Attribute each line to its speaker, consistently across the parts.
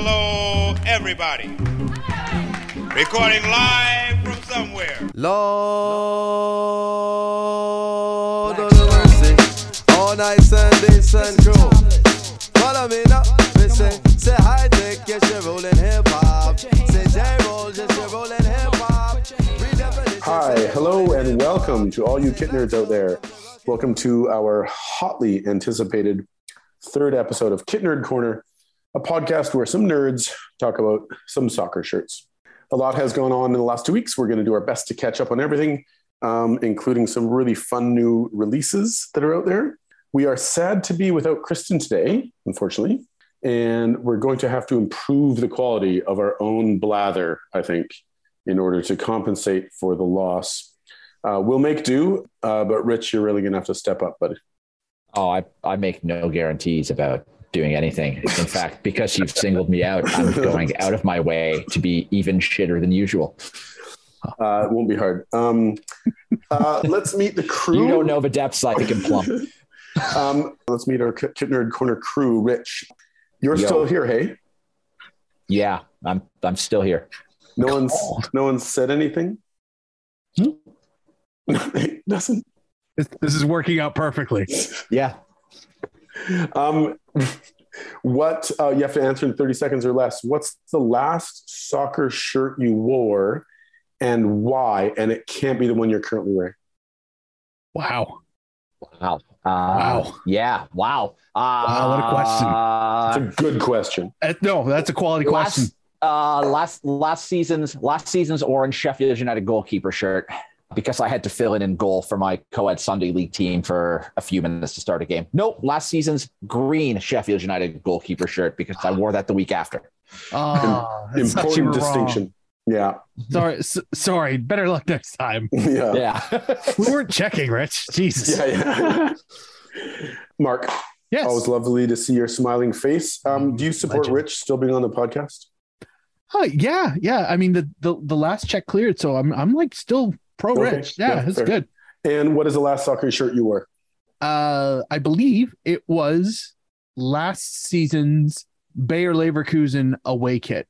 Speaker 1: Hello, everybody. Recording live from somewhere.
Speaker 2: Lord of the mercy, all night Sunday sun crew. Follow me now, me say, say high tech, yes you're rolling hip hop. Say J roll, yes you're rolling hip hop.
Speaker 3: Hi, hello, and welcome to all you kit nerds out there. Welcome to our hotly anticipated third episode of Kit Nerd Corner, a podcast where some nerds talk about some soccer shirts. A lot has gone on in the last two weeks. We're going to do our best to catch up on everything, um, including some really fun new releases that are out there. We are sad to be without Kristen today, unfortunately, and we're going to have to improve the quality of our own blather, I think, in order to compensate for the loss. Uh, we'll make do, uh, but Rich, you're really going to have to step up, buddy.
Speaker 4: Oh, I, I make no guarantees about doing anything. In fact, because you've singled me out, I'm going out of my way to be even shitter than usual.
Speaker 3: Uh, it won't be hard. Um, uh, let's meet the crew.
Speaker 4: You don't know the depths I can plump.
Speaker 3: Um, let's meet our Kit Kit Nerd Corner crew. Rich, you're
Speaker 4: Yo.
Speaker 3: still here, hey?
Speaker 4: Yeah, I'm I'm still here.
Speaker 3: No one's no one's said anything.
Speaker 4: Hmm?
Speaker 3: Doesn't.
Speaker 5: This, this is working out perfectly.
Speaker 4: Yeah.
Speaker 3: Um, what uh, you have to answer in 30 seconds or less. What's the last soccer shirt you wore, and why? And it can't be the one you're currently wearing.
Speaker 5: Wow.
Speaker 4: Wow. Uh,
Speaker 5: Wow.
Speaker 4: Yeah. Wow. Uh,
Speaker 5: Wow, what a question.
Speaker 3: It's a good question.
Speaker 5: Uh, no, that's a quality question.
Speaker 4: last, uh, last last season's last season's orange Sheffield United goalkeeper shirt because I had to fill in in goal for my co-ed Sunday league team for a few minutes to start a game. Nope, last season's green Sheffield United goalkeeper shirt because I wore that the week after.
Speaker 5: Oh, that's such a
Speaker 3: Important
Speaker 5: wrong.
Speaker 3: distinction. Yeah,
Speaker 5: Sorry, s- sorry. Better luck next time.
Speaker 3: yeah,
Speaker 4: Yeah.
Speaker 5: We weren't checking, Rich. Jesus.
Speaker 3: yeah, yeah. Mark,
Speaker 5: Yes.
Speaker 3: always lovely to see your smiling face. Um, do you support
Speaker 5: Legend.
Speaker 3: Rich still being on the podcast?
Speaker 5: Oh, yeah, yeah. I mean, the, the the last check cleared, so I'm I'm like still pro
Speaker 3: Okay.
Speaker 5: Rich. Yeah,
Speaker 3: Yeah,
Speaker 5: it's good.
Speaker 3: And what is the last soccer shirt you wore?
Speaker 5: Uh, I believe it was last season's Bayer Leverkusen away kit.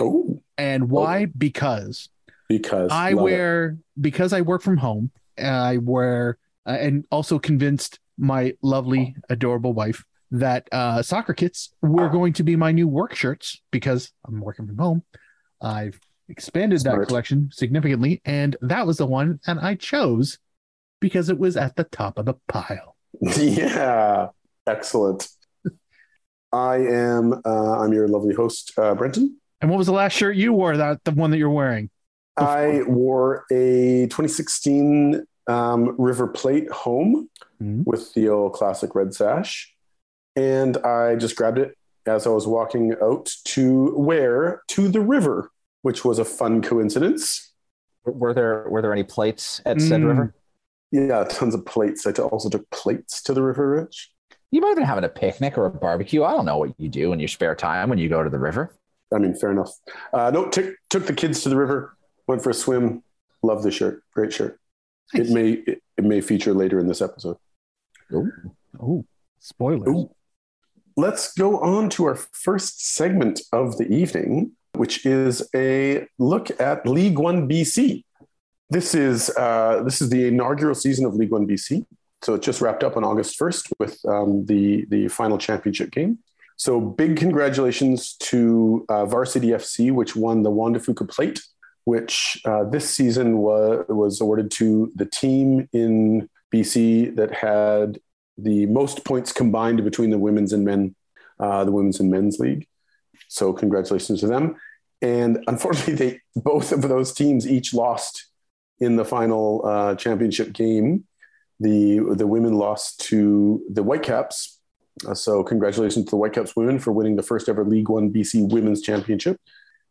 Speaker 3: Oh,
Speaker 5: And why? Because
Speaker 3: because
Speaker 5: I
Speaker 3: love it.
Speaker 5: wear because I work from home. I wear uh, and also convinced my lovely, adorable wife that uh, soccer kits were going to be my new work shirts because I'm working from home. I've expanded that collection significantly, and that was the one that I chose because it was at the top of the pile.
Speaker 3: Yeah, excellent. I am. Uh, I'm your lovely host, uh, Brenton.
Speaker 5: And what was the last shirt you wore? That the one that you're wearing?
Speaker 3: I wore a 2016 um, River Plate home
Speaker 5: Mhm.
Speaker 3: with the old classic red sash, and I just grabbed it as I was walking out to wear to the river, which was a fun coincidence.
Speaker 4: were there were there any plates at said
Speaker 5: Mm.
Speaker 4: river?
Speaker 3: Yeah, tons of plates. I t- also took plates to the river, Rich.
Speaker 4: You might have been having a picnic or a barbecue. I don't know what you do in your spare time when you go to the river.
Speaker 3: I mean, fair enough. Uh, no, took took the kids to the river, went for a swim. Love the shirt. Great shirt.
Speaker 5: Nice.
Speaker 3: It may it, it may feature later in this episode.
Speaker 5: Oh, spoilers.
Speaker 3: Ooh. Let's go on to our first segment of the evening, which is a look at League One BC. This is uh, this is the inaugural season of League One BC. So it just wrapped up on August first with um, the the final championship game. So big congratulations to uh, Varsity FC, which won the Juan de Fuca Plate, which uh, this season was was awarded to the team in BC that had the most points combined between the women's and men, uh, the women's and men's league. So congratulations to them. And unfortunately, they both of those teams each lost in the final uh, championship game. The the women lost to the Whitecaps. Uh, so congratulations to the Whitecaps women for winning the first ever League One BC Women's Championship.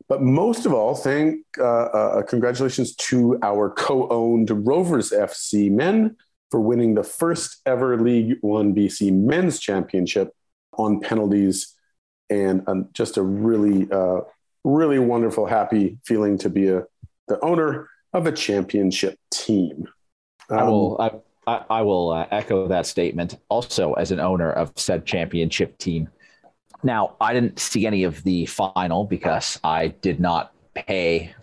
Speaker 3: But most of all, thank uh, uh, congratulations to our co-owned Rovers FC men for winning the first ever League One BC Men's Championship on penalties, and um, just a really, uh, really wonderful, happy feeling to be a the owner of a championship team.
Speaker 4: I
Speaker 3: Um,
Speaker 4: will. I, I, I will uh, echo that statement. Also, as an owner of said championship team, Now, I didn't see any of the final because I did not pay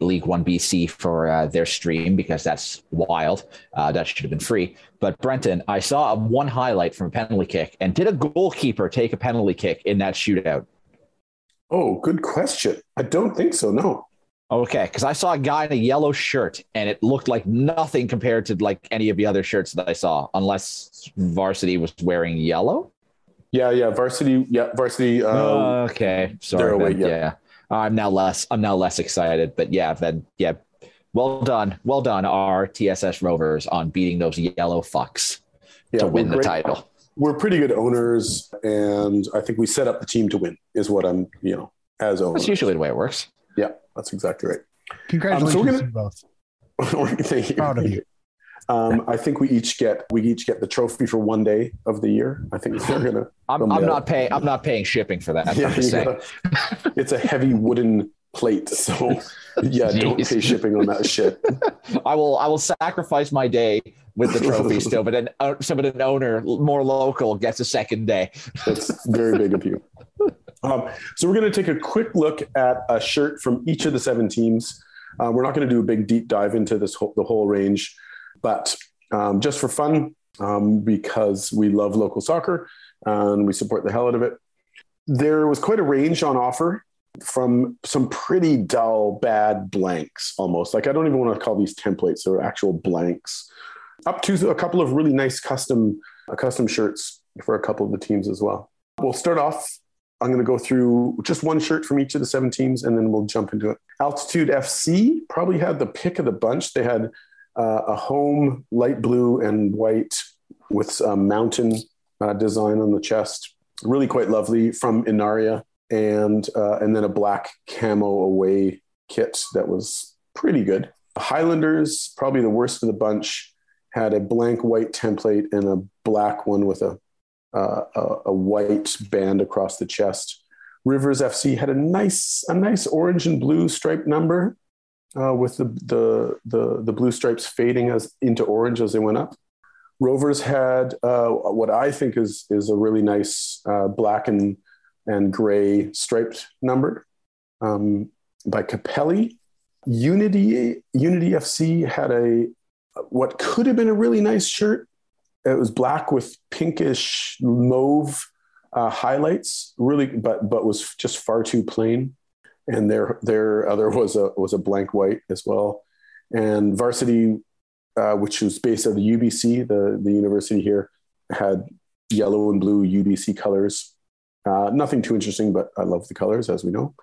Speaker 4: League One BC for uh, their stream because that's wild. Uh, that should have been free. But Brenton, I saw one highlight from a penalty kick, and did a goalkeeper take a penalty kick in that shootout?
Speaker 3: Oh, good question. I don't think so. No.
Speaker 4: Okay, because I saw a guy in a yellow shirt, and it looked like nothing compared to like any of the other shirts that I saw, unless varsity was wearing yellow.
Speaker 3: Yeah, yeah, varsity. Yeah, varsity. Uh,
Speaker 4: okay,
Speaker 3: they're
Speaker 4: sorry.
Speaker 3: away, yeah.
Speaker 4: yeah, I'm now less. I'm now less excited, but yeah, then yeah, well done, well done, our TSS Rovers on beating those yellow fucks
Speaker 3: yeah,
Speaker 4: to win the title.
Speaker 3: We're pretty good owners, and I think we set up the team to win. Is what I'm, you know, as owners.
Speaker 4: That's usually the way it works.
Speaker 3: Yeah, that's exactly right.
Speaker 5: Congratulations
Speaker 3: Um, we're gonna-
Speaker 5: to you both.
Speaker 3: Thank you.
Speaker 5: Proud of you.
Speaker 3: Um, I think we each get we each get the trophy for one day of the year. I think we're gonna.
Speaker 4: I'm, I'm not paying. I'm not paying shipping for that.
Speaker 3: Yeah,
Speaker 4: I'm just
Speaker 3: you
Speaker 4: saying.
Speaker 3: gotta- it's a heavy wooden plate, so yeah, don't pay shipping on that shit.
Speaker 4: I will. I will sacrifice my day with the trophy still, but an uh, so but an owner more local gets a second day.
Speaker 3: That's very big of you. Um, so we're going to take a quick look at a shirt from each of the seven teams. Uh, we're not going to do a big deep dive into this whole, the whole range, but um, just for fun, um, because we love local soccer and we support the hell out of it. There was quite a range on offer from some pretty dull, bad blanks almost. Like I don't even want to call these templates; they're actual blanks. Up to a couple of really nice custom uh, custom shirts for a couple of the teams as well. We'll start off. I'm going to go through just one shirt from each of the seven teams, and then we'll jump into it. Altitude FC probably had the pick of the bunch. They had uh, a home light blue and white with a mountain uh, design on the chest. Really quite lovely from Inaria, and uh, and then a black camo away kit that was pretty good. Highlanders, probably the worst of the bunch, had a blank white template and a black one with a uh, a, a white band across the chest. Rivers FC had a nice a nice orange and blue striped number uh, with the, the the the blue stripes fading as into orange as they went up. Rovers had uh, what I think is is a really nice uh, black and and gray striped number um, by Capelli. Unity Unity FC had a what could have been a really nice shirt. It was black with pinkish mauve uh, highlights, really, but but was just far too plain. And their their other was a was a blank white as well. And varsity, uh, which was based of the UBC, the the university here, had yellow and blue UBC colors. Uh, nothing too interesting, but I love the colors, as we know.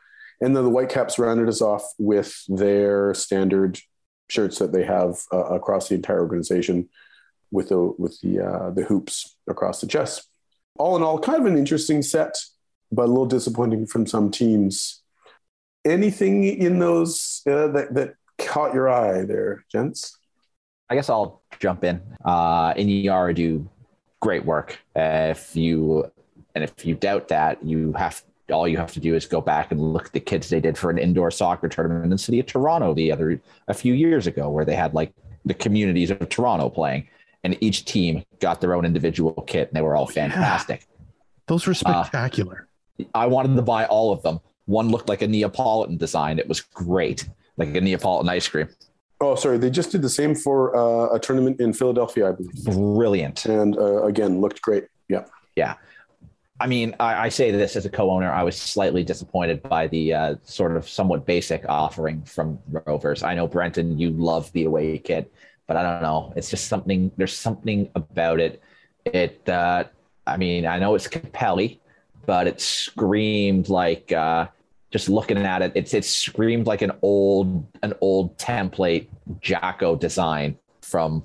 Speaker 3: And then the Whitecaps rounded us off with their standard shirts that they have uh, across the entire organization, with the with the uh, the hoops across the chest. All in all, kind of an interesting set, but a little disappointing from some teams. Anything in those uh, that that caught your eye there, gents?
Speaker 4: I guess I'll jump in. Uh, Inaria do great work. Uh, if you and if you doubt that, you have all you have to do is go back and look at the kids they did for an indoor soccer tournament in the city of Toronto the other a few years ago, where they had like the communities of Toronto playing, and each team got their own individual kit, and they were all fantastic.
Speaker 5: Those were
Speaker 4: Uh,
Speaker 5: spectacular.
Speaker 4: I wanted to buy all of them. One looked like a Neapolitan design. It was great, like a Neapolitan ice cream.
Speaker 3: Oh, sorry, they just did the same for uh, a tournament in Philadelphia, I believe,
Speaker 4: Brilliant.
Speaker 3: and uh, again looked great. Yeah.
Speaker 4: Yeah. I mean, I, I say this as a co-owner. I was slightly disappointed by the uh, sort of somewhat basic offering from Rovers. I know Brenton, you love the away kit, but I don't know. It's just something. There's something about it. It. Uh, I mean, I know it's Capelli, but it screamed like. Uh, just looking at it, it's it screamed like an old an old template Jako design from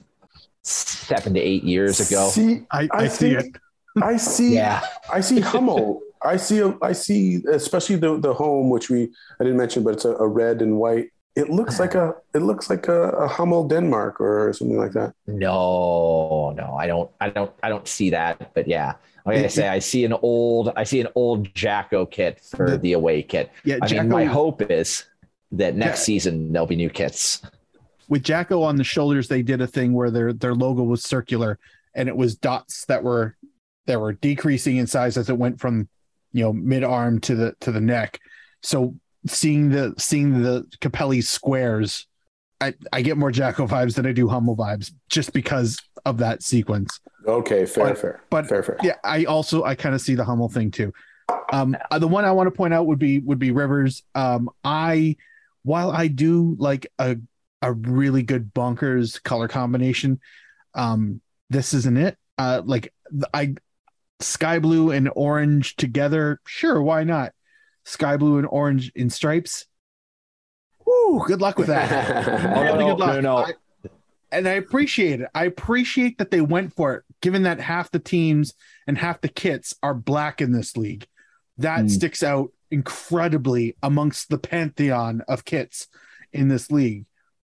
Speaker 4: seven to eight years ago.
Speaker 3: See,
Speaker 5: I,
Speaker 3: I
Speaker 5: I, see
Speaker 3: think-
Speaker 5: it.
Speaker 3: I see.
Speaker 4: Yeah.
Speaker 3: I see Hummel. I see. I see, especially the the home, which we I didn't mention, but it's a, a red and white. It looks like a. It looks like a, a Hummel Denmark or something like that.
Speaker 4: No, no, I don't, I don't, I don't see that. But yeah, like I say, I see an old, I see an old Jako kit for
Speaker 5: The-
Speaker 4: the, away kit.
Speaker 5: Yeah,
Speaker 4: I
Speaker 5: Jako,
Speaker 4: mean, my hope is that next
Speaker 5: Yeah.
Speaker 4: season there'll be new kits.
Speaker 5: with Jako on the shoulders, they did a thing where their their logo was circular and it was dots that were that were decreasing in size as it went from you know mid arm to the to the neck. So seeing the seeing the Capelli squares, I I get more Jako vibes than I do Hummel vibes just because of that sequence.
Speaker 3: Okay, fair,
Speaker 5: But-
Speaker 3: fair,
Speaker 5: but-
Speaker 3: fair, fair.
Speaker 5: Yeah, I also I kind of see the Hummel thing too. Um, the one I want to point out would be would be Rivers. Um, I while I do like a a really good bonkers color combination, um, this isn't it. Uh, like I sky blue and orange together, sure, why not? Sky blue and orange in stripes. Woo, good luck with that.
Speaker 4: Oh,
Speaker 5: Really
Speaker 4: no,
Speaker 5: good luck.
Speaker 4: no, no.
Speaker 5: I- and I appreciate it. I appreciate that they went for it, given that half the teams and half the kits are black in this league. That
Speaker 4: Hmm.
Speaker 5: sticks out incredibly amongst the pantheon of kits in this league.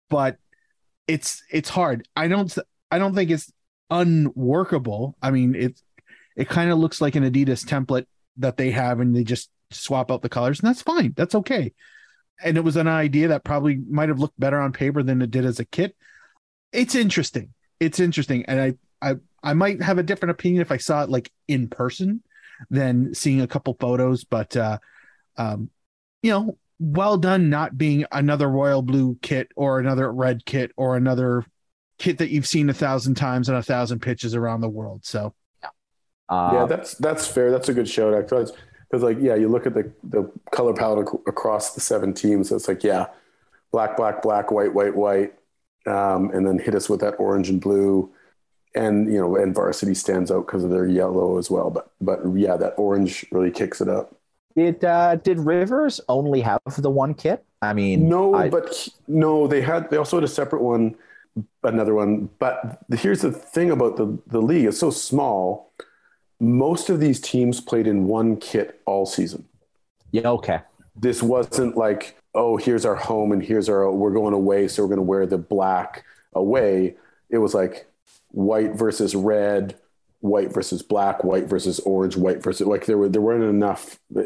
Speaker 5: But it's it's hard. I don't I don't think it's unworkable. I mean, it it kind of looks like an Adidas template that they have, and they just swap out the colors, and that's fine. That's okay. And it was an idea that probably might have looked better on paper than it did as a kit. It's interesting. It's interesting, and I I I might have a different opinion if I saw it like in person than seeing a couple photos. But uh, um, you know, well done not being another royal blue kit or another red kit or another kit that you've seen a thousand times on a thousand pitches around the world. So
Speaker 4: Uh,
Speaker 3: yeah, that's that's fair. That's a good shout out because like yeah, you look at the the color palette ac- across the seven teams. It's like yeah, black, black, black, white, white, white, um, and then hit us with that orange and blue, and you know, and varsity stands out because of their yellow as well. But but yeah, that orange really kicks it up.
Speaker 4: did uh, did Rivers only have the one kit? I mean,
Speaker 3: No,
Speaker 4: I-
Speaker 3: but he- no, they had they also had a separate one, another one. But here's the thing about the the league: it's so small. Most of these teams played in one kit all season.
Speaker 4: yeah, okay.
Speaker 3: This wasn't like, oh, here's our home and here's our we're going away, so we're going to wear the black away. It was like white versus red, white versus black, white versus orange, white versus like there were there weren't enough uh,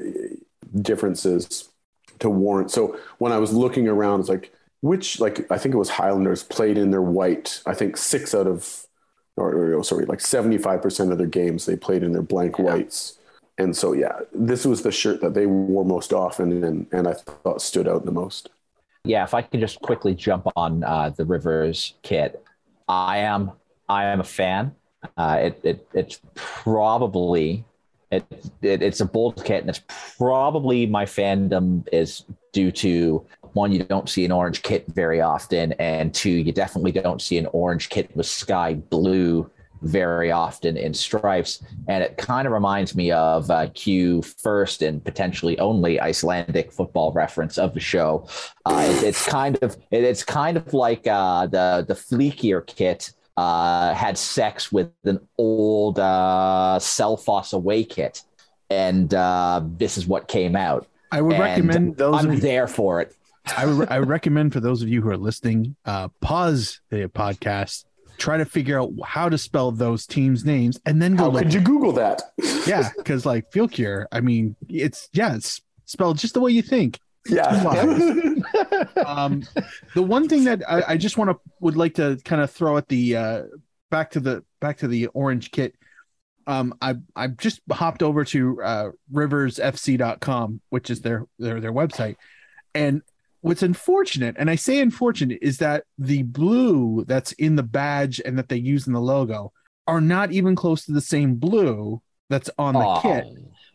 Speaker 3: differences to warrant. So when I was looking around, it's like which like I think it was Highlanders played in their white. I think six out of or, or sorry, like seventy five percent of their games they played in their blank whites. And so yeah, this was the shirt that they wore most often and and I thought stood out the most.
Speaker 4: Yeah, if I can just quickly jump on uh, the Rivers kit, I am I am a fan. Uh, it, it it's probably it, it it's a bold kit, and it's probably my fandom is due to one you don't see an orange kit very often, and two you definitely don't see an orange kit with sky blue very often in stripes, and it kind of reminds me of uh, Q first and potentially only Icelandic football reference of the show. Uh, it- it's kind of it- it's kind of like uh, the the Fylkir kit uh, had sex with an old uh, Selfoss away kit, and uh, this is what came out.
Speaker 5: I would
Speaker 4: And
Speaker 5: recommend those
Speaker 4: I'm
Speaker 5: of you,
Speaker 4: there for it.
Speaker 5: I would I recommend for those of you who are listening, uh, pause the podcast, try to figure out how to spell those teams' names, and then go
Speaker 3: How
Speaker 5: look.
Speaker 3: could you Google that?
Speaker 5: yeah, because like Field Cure, I mean, it's yeah, it's spelled just the way you think.
Speaker 3: Yeah.
Speaker 5: Um, the one thing that I, I just want to would like to kind of throw at the uh, back to the back to the orange kit. Um, I I just hopped over to uh, riversfc.com, which is their their their website, and what's unfortunate, and I say unfortunate, is that the blue that's in the badge and that they use in the logo are not even close to the same blue that's on the
Speaker 4: Aw.
Speaker 5: kit.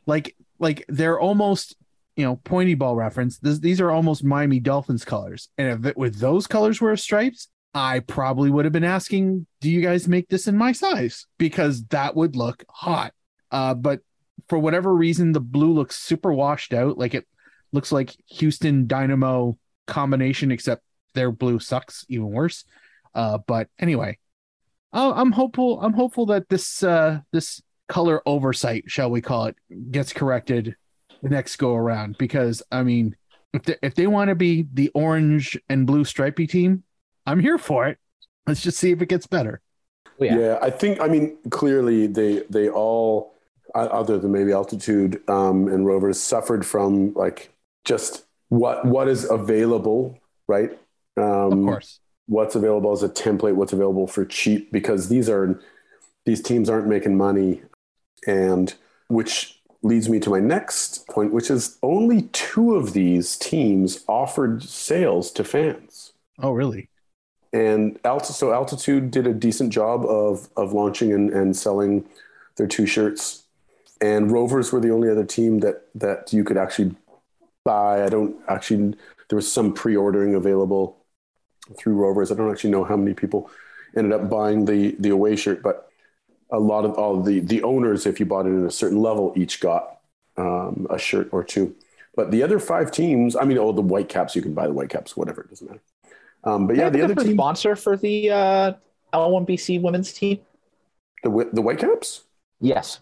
Speaker 5: Like like they're almost you know pointy ball reference. This, these are almost Miami Dolphins colors, and if it, with those colors were stripes, I probably would have been asking, "Do you guys make this in my size?" Because that would look hot. Uh, but for whatever reason, the blue looks super washed out. Like it looks like Houston Dynamo combination, except their blue sucks even worse. Uh, but anyway, I'm hopeful. I'm hopeful that this uh, this color oversight, shall we call it, gets corrected the next go around. Because I mean, if they, if they want to be the orange and blue stripy team, I'm here for it. Let's just see if it gets better.
Speaker 4: Yeah.
Speaker 3: Yeah, I think. I mean, clearly they they all, other than maybe altitude um, and rovers, suffered from like just what what is available, right? Um,
Speaker 5: Of course.
Speaker 3: what's available as a template, what's available for cheap, because these are these teams aren't making money, and which leads me to my next point, which is only two of these teams offered sales to fans.
Speaker 5: Oh, really?
Speaker 3: And Alti- so Altitude did a decent job of of launching and, and selling their two shirts. And Rovers were the only other team that that you could actually buy. I don't actually there was some pre-ordering available through Rovers. I don't actually know how many people ended up buying the the away shirt, but a lot of all the the owners, if you bought it at a certain level, each got um, a shirt or two. But the other five teams, I mean, oh, the white caps, you can buy the white caps, whatever, it doesn't matter. Um, but yeah, the other team,
Speaker 4: sponsor for the uh, L1BC women's team.
Speaker 3: the the Whitecaps.
Speaker 4: Yes.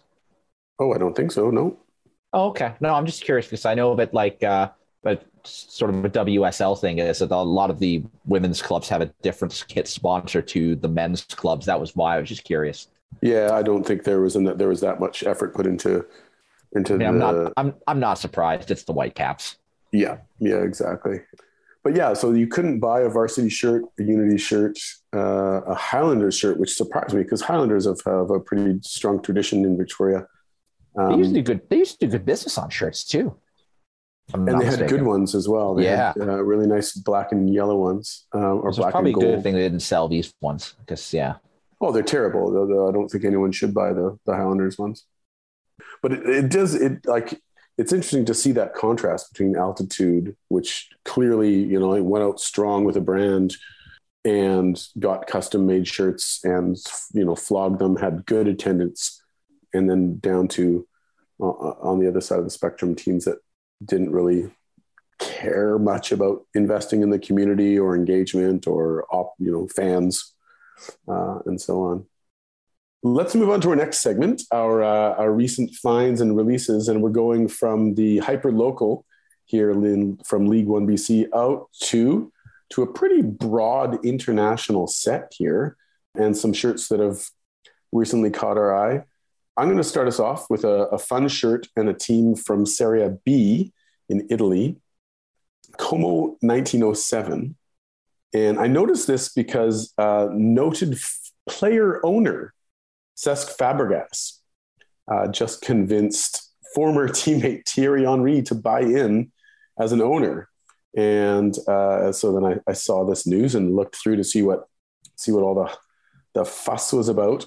Speaker 3: Oh, I don't think so. No.
Speaker 4: Oh, okay. No, I'm just curious because I know that like uh but sort of a WSL thing is that a lot of the women's clubs have a different kit sponsor to the men's clubs. That was why I was just curious.
Speaker 3: Yeah, I don't think there was in that there was that much effort put into into
Speaker 4: I mean,
Speaker 3: the
Speaker 4: I'm not I'm I'm not surprised it's the Whitecaps.
Speaker 3: Yeah, yeah, exactly. But yeah, so you couldn't buy a varsity shirt, a Unity shirt, uh, a Highlanders shirt, which surprised me because Highlanders have, have a pretty strong tradition in Victoria.
Speaker 4: They used to
Speaker 3: Um,
Speaker 4: do good they used to do good business on shirts too.
Speaker 3: And they had
Speaker 4: mistaken.
Speaker 3: good ones as well. They
Speaker 4: Yeah.
Speaker 3: had, uh, really nice black and yellow ones, uh, or
Speaker 4: So
Speaker 3: black
Speaker 4: probably
Speaker 3: and
Speaker 4: a good
Speaker 3: gold.
Speaker 4: thing they didn't sell these ones because yeah.
Speaker 3: Oh, they're terrible. Though, though I don't think anyone should buy the the Highlanders ones. But it, it does it like it's interesting to see that contrast between altitude, which clearly you know it went out strong with a brand and got custom made shirts and you know flogged them, had good attendance, and then down to uh, on the other side of the spectrum, teams that didn't really care much about investing in the community or engagement or op, you know fans uh, and so on. Let's move on to our next segment, our uh, our recent finds and releases, and we're going from the hyper local here in, from League One BC out to to a pretty broad international set here, and some shirts that have recently caught our eye. I'm going to start us off with a, a fun shirt and a team from Serie B in Italy, Como 1907. And I noticed this because uh, noted f- player owner Cesc Fabregas uh, just convinced former teammate Thierry Henry to buy in as an owner. And uh, so then I, I saw this news and looked through to see what see what all the the fuss was about.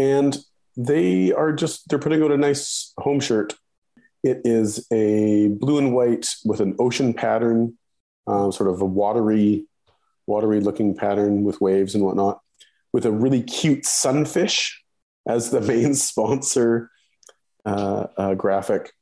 Speaker 3: And they are just they're putting out a nice home shirt. It is a blue and white with an ocean pattern, um, sort of a watery, watery looking pattern with waves and whatnot, with a really cute sunfish as the main sponsor uh, uh, graphic.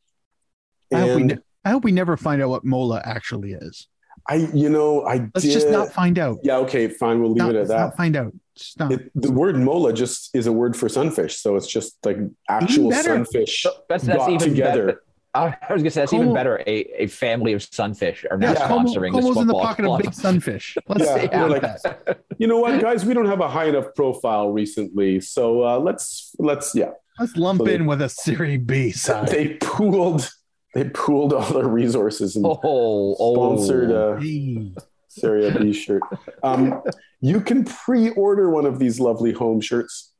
Speaker 5: I hope, we ne- I hope we never find out what Mola actually is.
Speaker 3: I, you know, I
Speaker 5: Let's
Speaker 3: did.
Speaker 5: just not find out.
Speaker 3: yeah, okay, fine. We'll leave
Speaker 5: Not-
Speaker 3: it at
Speaker 5: let's
Speaker 3: that.
Speaker 5: not find out. Just.
Speaker 3: It, the word mola just is a word for sunfish, so it's just like actual sunfish
Speaker 4: That's that's
Speaker 3: got
Speaker 4: even
Speaker 3: together.
Speaker 4: better. I was gonna say that's even better. A, a family of sunfish are now
Speaker 5: yeah, Como,
Speaker 4: sponsoring this
Speaker 5: Como's in the pocket
Speaker 4: club.
Speaker 5: of big sunfish. Let's
Speaker 3: Yeah,
Speaker 5: say
Speaker 3: we're like-
Speaker 5: that.
Speaker 3: You know what, guys? We don't have a high enough profile recently, so uh, let's let's yeah.
Speaker 5: Let's lump
Speaker 3: So they-
Speaker 5: in with a Serie B side.
Speaker 3: They pooled they pooled all their resources and
Speaker 4: Oh, oh.
Speaker 3: sponsored a
Speaker 5: Hey.
Speaker 3: Serie B shirt. Um, you can pre-order one of these lovely home shirts.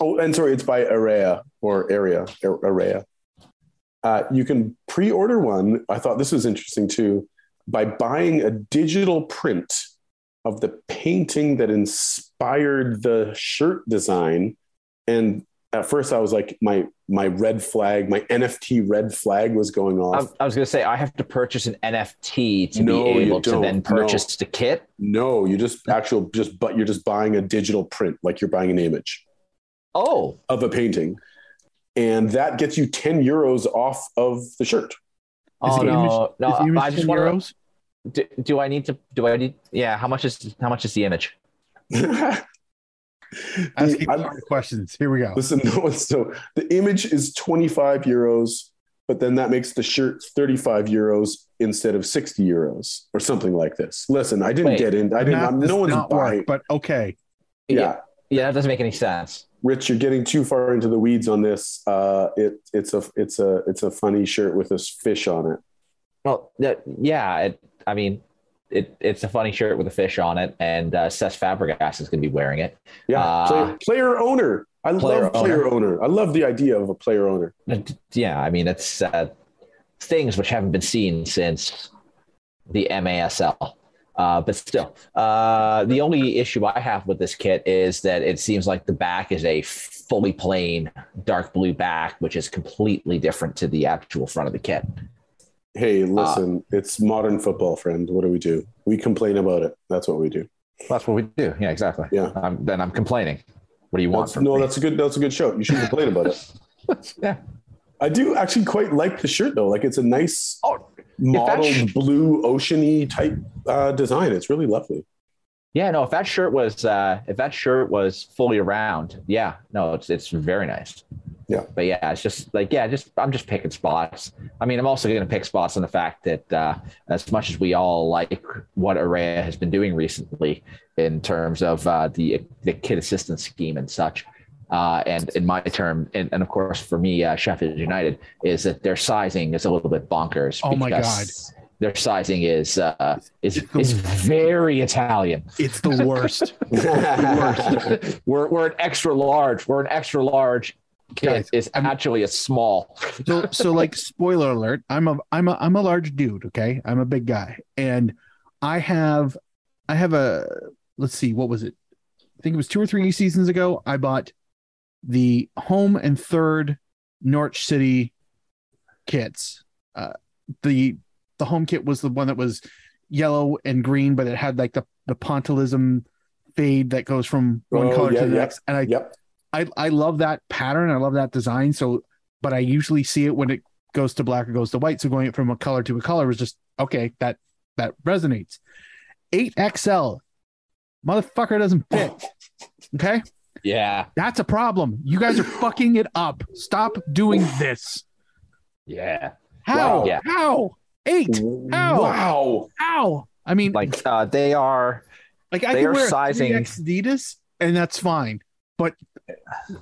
Speaker 3: Oh, and sorry, it's by Area or Area Area. Uh, you can pre-order one. I thought this was interesting too by buying a digital print of the painting that inspired the shirt design. And at first, I was like, my my red flag, my NFT red flag was going off.
Speaker 4: I, I was gonna say I have to purchase an NFT to
Speaker 3: No,
Speaker 4: be able to then purchase the kit.
Speaker 3: No, you just actual just but you're just buying a digital print, like you're buying an image
Speaker 4: Oh,
Speaker 3: of a painting, and that gets you ten euros off of the shirt.
Speaker 5: Is
Speaker 4: oh
Speaker 5: the
Speaker 4: no,
Speaker 5: image- is the
Speaker 4: no!
Speaker 5: image
Speaker 4: I just
Speaker 5: 10
Speaker 4: want
Speaker 5: euros?
Speaker 4: to. Do, do I need to? Do I need? Yeah. How much is? How much is the image?
Speaker 5: Asking
Speaker 3: I'm-
Speaker 5: hard questions. Here we go.
Speaker 3: Listen, no, so the image is twenty five euros, but then that makes the shirt thirty five euros instead of sixty euros or something like this. Listen, I didn't
Speaker 4: Wait.
Speaker 3: get in. I didn't.
Speaker 5: Math
Speaker 3: I'm, no one's
Speaker 5: not
Speaker 3: buying.
Speaker 5: work, but okay.
Speaker 3: yeah.
Speaker 4: Yeah, that doesn't make any sense.
Speaker 3: Rich, you're getting too far into the weeds on this. Uh, it, it's a it's a it's a funny shirt with this fish on it.
Speaker 4: Well, that, yeah. It, I mean, it, it's a funny shirt with a fish on it, and uh, Cesc Fabregas is going to be wearing it.
Speaker 3: Yeah,
Speaker 4: Uh,
Speaker 3: player, player owner I
Speaker 4: Player
Speaker 3: love player owner. I love the idea of a player owner.
Speaker 4: Yeah, I mean, it's uh, things which haven't been seen since the MASL. Uh, but still, uh, the only issue I have with this kit is that it seems like the back is a fully plain dark blue back, which is completely different to the actual front of the kit.
Speaker 3: Hey, listen, it's modern football, friend. What do we do? We complain about it. That's what we do.
Speaker 4: That's what we do. Yeah, exactly.
Speaker 3: Yeah.
Speaker 4: Um, then I'm complaining. What do you want
Speaker 3: That's,
Speaker 4: from
Speaker 3: no,
Speaker 4: me?
Speaker 3: that's a good. That's a good show. You should complain about it.
Speaker 4: yeah.
Speaker 3: I do actually quite like the shirt though. Like it's a nice
Speaker 4: Oh,
Speaker 3: mottled
Speaker 4: sh-
Speaker 3: blue oceany type uh, design. It's really lovely.
Speaker 4: yeah. No, if that shirt was uh, if that shirt was fully around, yeah. No, it's it's very nice.
Speaker 3: Yeah.
Speaker 4: But yeah, it's just like yeah, just I'm just picking spots. I mean, I'm also going to pick spots on the fact that uh, as much as we all like what Erreà has been doing recently in terms of uh, the the kid assistance scheme and such. Uh, and in my term, and, and of course for me, uh, Sheffield United is that their sizing is a little bit bonkers.
Speaker 5: Oh my
Speaker 4: because Their sizing is uh, is is very Italian.
Speaker 5: It's the worst.
Speaker 4: we're we're an extra large. We're an extra large.
Speaker 5: Guys,
Speaker 4: is
Speaker 5: I'm-
Speaker 4: actually a small.
Speaker 5: so so like spoiler alert i'm a i'm a i'm a large dude okay i'm a big guy and i have i have a let's see what was it i think it was two or three seasons ago i bought the home and third norwich city kits uh the the home kit was the one that was yellow and green but it had like the the pointillism fade that goes from one
Speaker 3: Oh,
Speaker 5: color
Speaker 3: yeah,
Speaker 5: to the
Speaker 3: yeah.
Speaker 5: next and i
Speaker 3: yep.
Speaker 5: I I love that pattern. I love that design. So, but I usually see it when it goes to black or goes to white. So going from a color to a color was just okay. That that resonates. Eight XL, motherfucker doesn't fit. Okay,
Speaker 4: Yeah,
Speaker 5: that's a problem. You guys are fucking it up. Stop doing this.
Speaker 4: yeah.
Speaker 5: How?
Speaker 3: Wow.
Speaker 4: Yeah.
Speaker 5: How? Eight? How?
Speaker 3: Wow.
Speaker 5: How? I mean,
Speaker 4: Like uh, they are.
Speaker 5: like I
Speaker 4: they
Speaker 5: can
Speaker 4: are
Speaker 5: wear
Speaker 4: sizing-
Speaker 5: Adidas and that's fine. But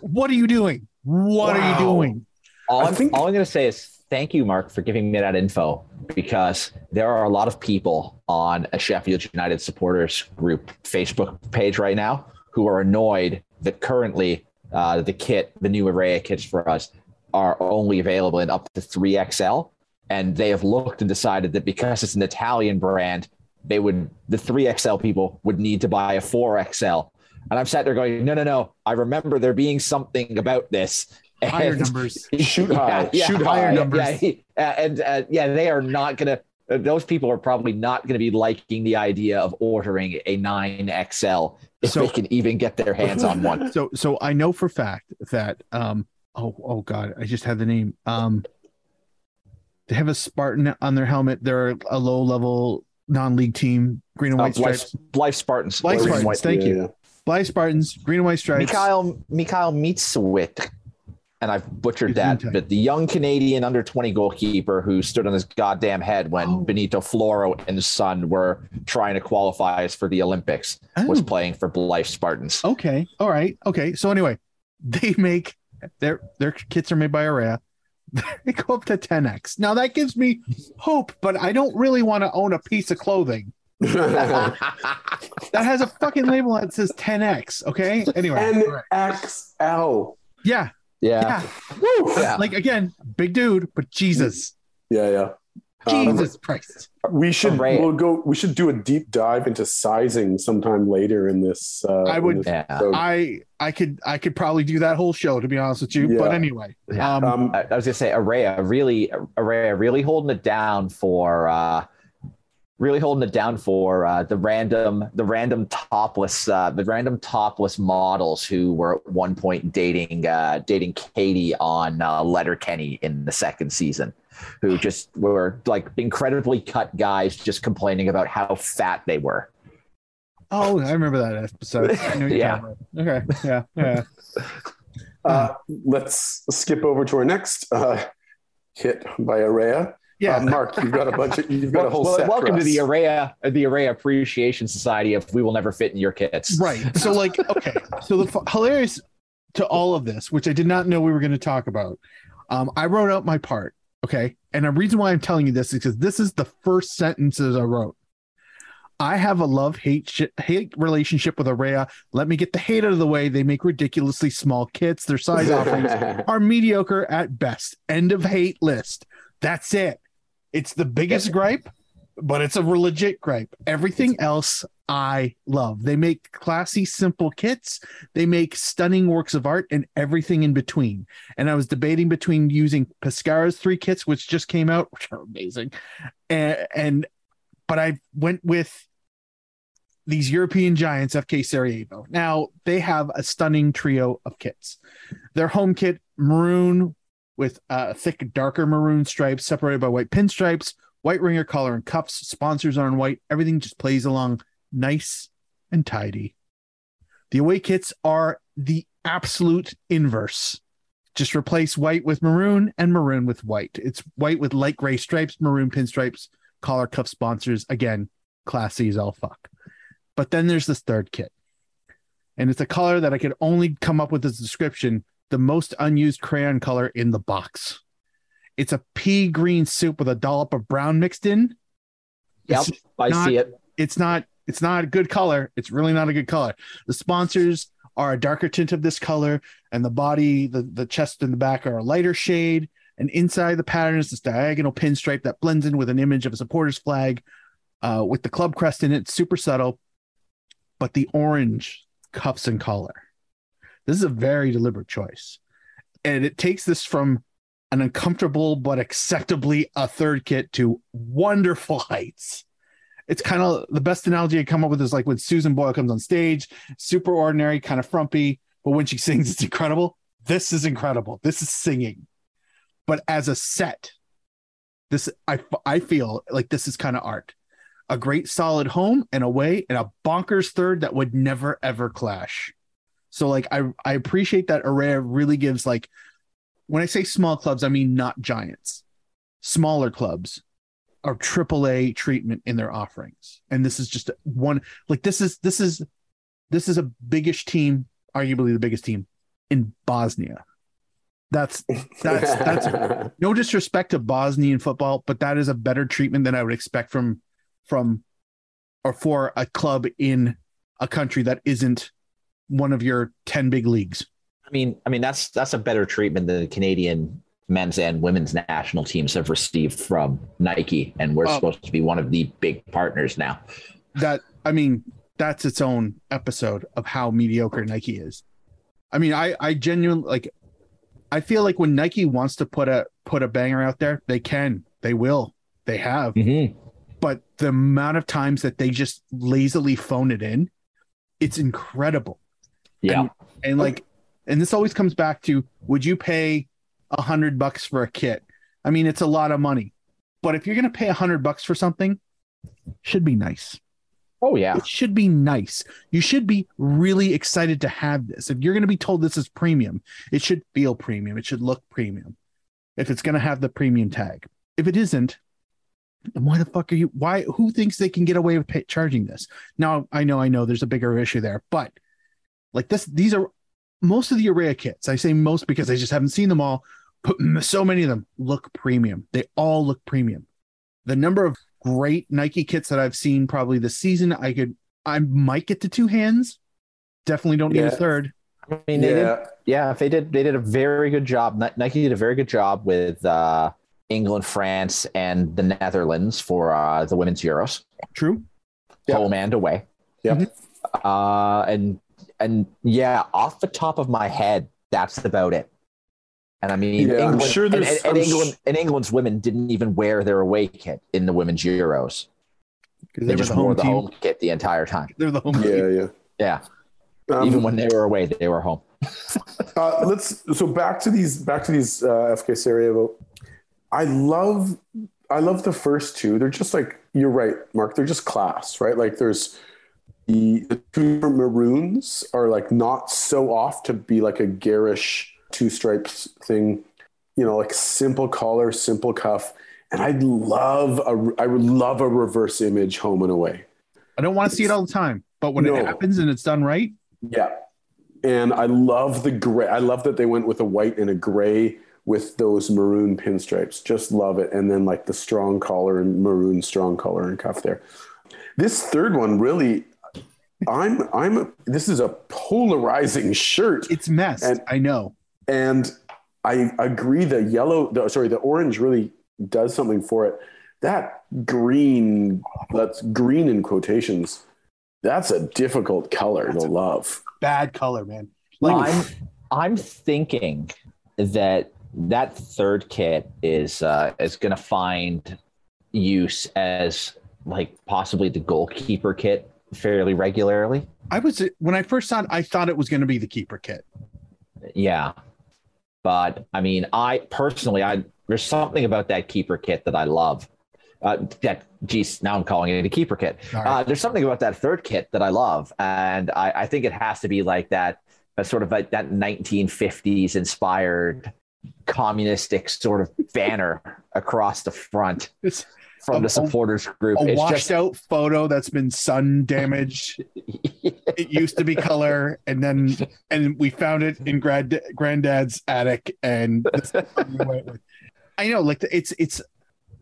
Speaker 5: what are you doing? What are you doing?
Speaker 4: All
Speaker 3: I
Speaker 4: I'm,
Speaker 3: think-
Speaker 4: all I'm going to say is thank you, Mark, for giving me that info because there are a lot of people on a Sheffield United supporters group Facebook page right now who are annoyed that currently uh, the kit, the new array of kits for us, are only available in up to 3XL. And they have looked and decided that because it's an Italian brand, they would, the 3XL people would need to buy a 4XL. And I'm sat there going, no, no, no. I remember there being something about this.
Speaker 5: Higher numbers.
Speaker 3: Shoot high. Shoot
Speaker 5: higher
Speaker 3: high.
Speaker 5: numbers.
Speaker 4: Yeah, uh, and uh, yeah, they are not gonna. Uh, those people are probably not going to be liking the idea of ordering a nine XL if
Speaker 5: So-
Speaker 4: they can even get their hands on one.
Speaker 5: So so I know for fact that um oh oh god I just had the name um they have a Spartan on their helmet. They're a low level non league team. Green and
Speaker 4: Uh,
Speaker 5: white
Speaker 4: Life,
Speaker 5: stripes.
Speaker 4: Blyth Spartans. Blyth
Speaker 5: Spartans.
Speaker 4: white.
Speaker 5: Thank
Speaker 3: Yeah,
Speaker 5: you. Blyth Spartans. Green and white stripes.
Speaker 4: Mikhail Mikhail Mitswit, and I've butchered that, but the young Canadian under 20 goalkeeper who stood on his goddamn head when
Speaker 5: Oh.
Speaker 4: Benito Floro and his son were trying to qualify us for the Olympics was
Speaker 5: Oh.
Speaker 4: playing for Blyth Spartans.
Speaker 5: Okay. All right. Okay. So anyway, they make their their kits are made by Erreà. They go up to 10x. Now that gives me hope, but I don't really want to own a piece of clothing that has a fucking label that says 10x. Okay. Anyway. all right.
Speaker 3: NXL.
Speaker 5: Yeah.
Speaker 4: yeah.
Speaker 5: Yeah.
Speaker 4: Yeah.
Speaker 5: Like again, big dude, but Jesus.
Speaker 3: Yeah, yeah. Um,
Speaker 5: Jesus Christ.
Speaker 3: we should
Speaker 4: Array.
Speaker 3: we'll go. We should do a deep dive into sizing sometime later in this. Uh,
Speaker 5: I would-
Speaker 3: this
Speaker 4: Yeah.
Speaker 5: I I could I could probably do that whole show to be honest with you. But anyway.
Speaker 4: Yeah.
Speaker 5: Um,
Speaker 3: um,
Speaker 4: I, I was gonna say Erreà really Erreà really holding it down for uh really holding it down for uh the random the random topless uh the random topless models who were at one point dating uh dating Katie on uh Letterkenny in the second season who just were like incredibly cut guys just complaining about how fat they were.
Speaker 5: oh, I remember that episode. I know
Speaker 4: Yeah.
Speaker 5: Okay. Yeah. Yeah.
Speaker 3: uh, let's skip over to our next uh, hit by Erreà.
Speaker 5: Yeah.
Speaker 3: Uh, Mark, you've got a bunch of. You've got a whole
Speaker 4: Well,
Speaker 3: set. for
Speaker 4: welcome to
Speaker 3: us.
Speaker 4: the Erreà the Erreà Appreciation Society of We Will Never Fit in Your Kits.
Speaker 5: Right. So, like, okay. So, the hilarious to all of this, which I did not know we were going to talk about, um, I wrote out my part. Okay. And the reason why I'm telling you this is because this is the first sentences I wrote. I have a love hate sh- hate relationship with Erreà. Let me get the hate out of the way. They make ridiculously small kits. Their size offerings are mediocre at best. End of hate list. That's it. It's the biggest gripe, but it's a legit gripe. Everything else I love. They make classy, simple kits. They make stunning works of art and everything in between. And I was debating between using Pescara's three kits, which just came out, which are amazing, and, and but I went with these European giants, FK Sarajevo. Now they have a stunning trio of kits. Their home kit, maroon with uh, thick, darker maroon stripes separated by white pinstripes, white ringer collar and cuffs. Sponsors are in white. Everything just plays along nice and tidy. The away kits are the absolute inverse. Just replace white with maroon and maroon with white. It's white with light gray stripes, maroon pinstripes, collar cuff sponsors. Again, classy as all fuck. But then there's this third kit. And it's a color that I could only come up with a description the most unused crayon color in the box. It's a pea green soup with a dollop of brown mixed in.
Speaker 4: Yep,
Speaker 5: It's
Speaker 4: I
Speaker 5: not-
Speaker 4: see it.
Speaker 5: It's not it's not a good color. It's really not a good color. The sponsors are a darker tint of this color, and the body, the, the chest and the back are a lighter shade. And inside the pattern is this diagonal pinstripe that blends in with an image of a supporter's flag uh, with the club crest in it. Super subtle, but the orange cuffs and collar. This is a very deliberate choice. And it takes this from an uncomfortable but acceptably a third kit to wonderful heights. It's kind of the best analogy I come up with is like when Susan Boyle comes on stage, super ordinary, kind of frumpy, but when she sings, it's incredible. This is incredible. This is singing. But as a set, this I I feel like this is kind of art. A great solid home and away, and a bonkers third that would never ever clash. So like I I appreciate that Erreà really gives like when I say small clubs, I mean not giants, smaller clubs are AAA treatment in their offerings. And this is just one like this is this is this is a biggish team, arguably the biggest team in Bosnia. That's that's that's no disrespect to Bosnian football, but that is a better treatment than I would expect from from or for a club in a country that isn't one of your 10 big leagues.
Speaker 4: I mean, I mean that's that's a better treatment than the Canadian men's and women's national teams have received from Nike, and we're
Speaker 5: Oh.
Speaker 4: supposed to be one of the big partners now.
Speaker 5: that I mean, that's its own episode of how mediocre Nike is. I mean, I I genuinely like I feel like when Nike wants to put a put a banger out there, they can, they will, they have.
Speaker 4: Mm-hmm.
Speaker 5: But the amount of times that they just lazily phone it in, it's incredible.
Speaker 4: Yeah,
Speaker 5: And like, and this always comes back to would you pay a hundred bucks for a kit? I mean, it's a lot of money. But if you're gonna pay a hundred bucks for something, should be nice.
Speaker 4: oh yeah,
Speaker 5: It should be nice. You should be really excited to have this. If you're going to be told this is premium, it should feel premium. It should look premium. If it's going to have the premium tag, if it isn't, then why the fuck are you? Why? Who thinks they can get away with pay, charging this? Now I know, I know, there's a bigger issue there, but like this, these are most of the Erreà kits. I say most because I just haven't seen them all. But so many of them look premium. They all look premium. The number of great Nike kits that I've seen probably this season, I could, I might get to two hands. Definitely don't need
Speaker 3: Yeah.
Speaker 5: a third.
Speaker 4: I mean, they did,
Speaker 3: yeah,
Speaker 4: yeah, they did. They did a very good job. Nike did a very good job with uh, England, France, and the Netherlands for uh, the women's Euros,
Speaker 5: True.
Speaker 3: Yeah.
Speaker 4: home and away.
Speaker 3: yeah.
Speaker 4: Uh, and and yeah, off the top of my head, that's about it. And I mean,
Speaker 3: Yeah, I'm
Speaker 4: England,
Speaker 3: sure
Speaker 4: and,
Speaker 3: there's-
Speaker 4: and, and
Speaker 3: I'm sh-
Speaker 4: England and England's women didn't even wear their away kit in the women's Euros.
Speaker 5: Because
Speaker 4: They
Speaker 5: were
Speaker 4: just
Speaker 5: the
Speaker 4: wore the home kit the entire time.
Speaker 5: They're the home
Speaker 3: yeah,
Speaker 5: team.
Speaker 3: yeah.
Speaker 4: Yeah,
Speaker 3: Um,
Speaker 4: even when they were away, they were home.
Speaker 3: Uh, let's so back to these back to these uh, FK Sarajevo. I love I love the first two. They're just like you're right, Mark. They're just class, right? Like there's the, the two maroons are like not so off to be like a garish two stripes thing. You know, like simple collar, simple cuff. And I'd love a I would love a reverse image home and away.
Speaker 5: I don't want to see it all the time, but when
Speaker 3: No.
Speaker 5: it happens and it's done right,
Speaker 3: Yeah. And I love the gray. I love that they went with a white and a gray with those maroon pinstripes. Just love it. And then like the strong collar and maroon strong collar and cuff there. This third one really, I'm I'm this is a polarizing shirt,
Speaker 5: It's messed.
Speaker 3: And-
Speaker 5: I know.
Speaker 3: and I agree. The yellow, the, sorry, the orange really does something for it. That green, that's green in quotations. That's a difficult color to love.
Speaker 5: Bad color, man. Like
Speaker 4: I'm I'm thinking that that third kit is uh, is going to find use as like possibly the goalkeeper kit fairly regularly.
Speaker 5: I was when I first saw it, I thought it was going to be the keeper kit.
Speaker 4: Yeah, but I mean, I personally, I there's something about that keeper kit that I love. Uh, that geez, now I'm calling it a keeper kit.
Speaker 5: All
Speaker 4: Uh, there's something about that third kit that I love, and I, I think it has to be like that, a sort of like that 1950s inspired communistic sort of banner across the front
Speaker 5: It's
Speaker 4: from
Speaker 5: A-
Speaker 4: the supporters group.
Speaker 5: a
Speaker 4: It's
Speaker 5: washed
Speaker 4: just
Speaker 5: out photo that's been sun damaged. it used to be color, and then and we found it in grand granddad's attic, and this is what we went with. I know, like it's it's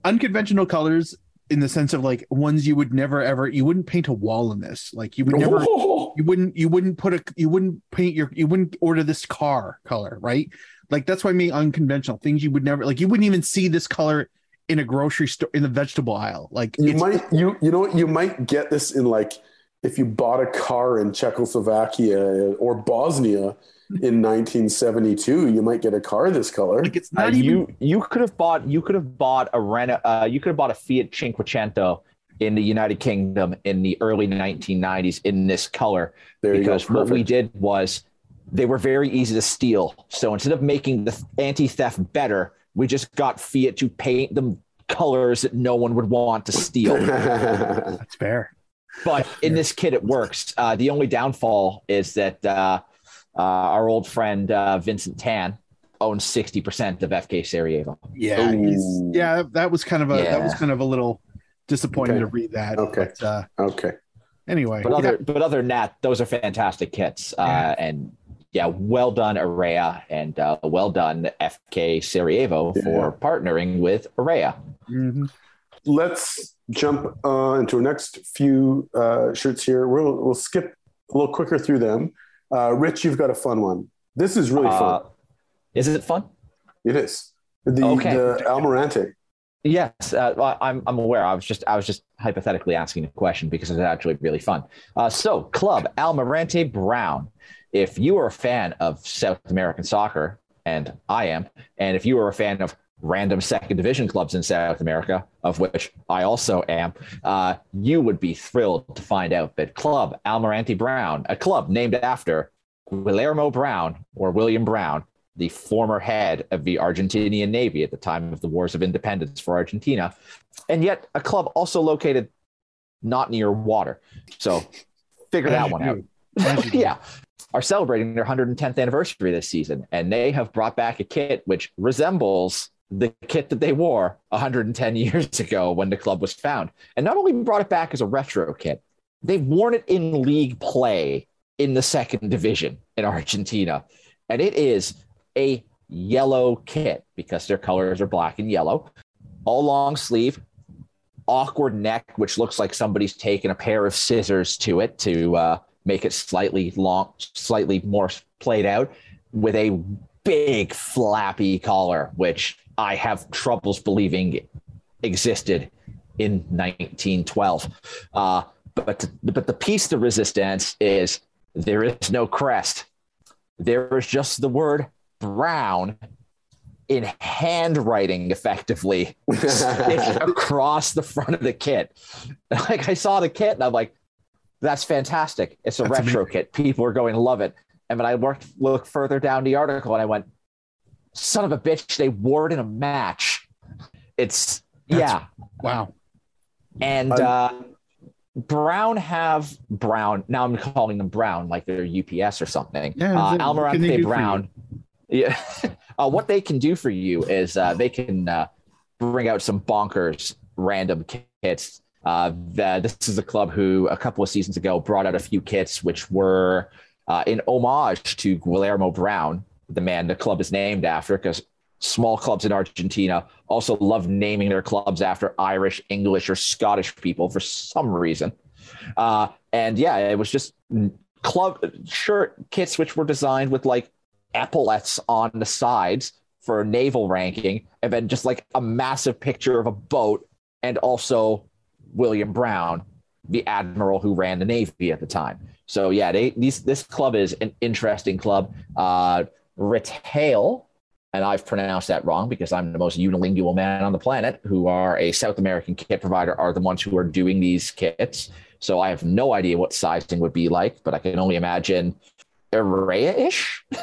Speaker 5: unconventional colors in the sense of like ones you would never ever you wouldn't paint a wall in this. Like you would never oh. you wouldn't you wouldn't put a you wouldn't paint your you wouldn't order this car color right like that's why I mean unconventional things you would never like you wouldn't even see this color in a grocery store in the vegetable aisle like
Speaker 3: You might you you know what you might get this in like if you bought a car in Czechoslovakia or Bosnia in 1972, you might get a car this color.
Speaker 5: like it's
Speaker 4: Uh,
Speaker 5: not even
Speaker 4: you you could have bought you could have bought a Renault uh, you could have bought a Fiat Cinquecento in the United Kingdom in the early 1990s in this color
Speaker 3: There you go.
Speaker 4: because what we did was they were very easy to steal. So instead of making the anti-theft better, we just got Fiat to paint them colors that no one would want to steal.
Speaker 5: that's fair
Speaker 4: but in this kit, it works. Uh, the only downfall is that uh, uh, our old friend uh, Vincent Tan owns 60% of FK Sarajevo.
Speaker 5: yeah he's, yeah that was kind of a that was kind of a little disappointing
Speaker 3: Okay.
Speaker 5: to read that
Speaker 3: Okay.
Speaker 5: but, uh,
Speaker 3: okay.
Speaker 5: anyway
Speaker 4: But other, but other than that, those are fantastic kits. Uh,
Speaker 5: Yeah.
Speaker 4: And yeah, well done, Erreà, and uh, well done, FK Sarajevo, for partnering with Erreà.
Speaker 5: Mhm.
Speaker 3: Let's jump uh, into our next few uh, shirts here. We'll, we'll skip a little quicker through them. Uh, Rich, you've got a fun one. This is really fun.
Speaker 4: Uh, is it fun?
Speaker 3: It is the
Speaker 4: Okay.
Speaker 3: the Almirante.
Speaker 4: Yes, uh, I'm I'm aware. I was just I was just hypothetically asking a question because it's actually really fun. Uh, so, Club Almirante Brown. If you are a fan of South American soccer, and I am, and if you are a fan of random second division clubs in South America, of which I also am, uh, you would be thrilled to find out that Club Almirante Brown, a club named after Guillermo Brown or William Brown, the former head of the Argentinian Navy at the time of the Wars of Independence for Argentina, and yet a club also located not near water. So figure that one
Speaker 5: do.
Speaker 4: out.
Speaker 5: As you do.
Speaker 4: yeah, are celebrating their 110th anniversary this season, and they have brought back a kit which resembles the kit that they wore 110 years ago when the club was found. And not only brought it back as a retro kit, they've worn it in league play in the second division in Argentina. And it is a yellow kit because their colors are black and yellow, all long sleeve, awkward neck, which looks like somebody's taken a pair of scissors to it to uh, make it slightly long, slightly more played out, with a big flappy collar, which I have troubles believing existed in 1912. Uh, but but the piece de resistance is there is no crest. There is just the word brown in handwriting effectively across the front of the kit. Like I saw the kit and I'm like, that's fantastic. It's a
Speaker 5: That's
Speaker 4: retro
Speaker 5: amazing.
Speaker 4: kit. People are going to love it. And when I worked look further down the article and I went, son of a bitch, they wore it in a match. It's
Speaker 5: That's-
Speaker 4: yeah.
Speaker 5: wow
Speaker 4: And
Speaker 3: I'm-
Speaker 4: uh, Brown have Brown. Now I'm calling them Brown like they're UPS or something.
Speaker 5: Yeah,
Speaker 4: uh,
Speaker 5: then they
Speaker 4: Almirante Brown. Yeah. uh, what they can do for you is uh, they can uh, bring out some bonkers random kits. Uh, the, this is a club who a couple of seasons ago brought out a few kits which were uh, in homage to Guillermo Brown, the man the club is named after, because small clubs in Argentina also love naming their clubs after Irish, English, or Scottish people for some reason. Uh, and yeah, it was just club shirt kits which were designed with like epaulets on the sides for naval ranking, and then just like a massive picture of a boat, and also William Brown, the admiral who ran the navy at the time. So yeah, they, these this club is an interesting club. Uh, Retail, and I've pronounced that wrong because I'm the most unilingual man on the planet, who are a South American kit provider, are the ones who are doing these kits. So I have no idea what sizing would be like, but I can only imagine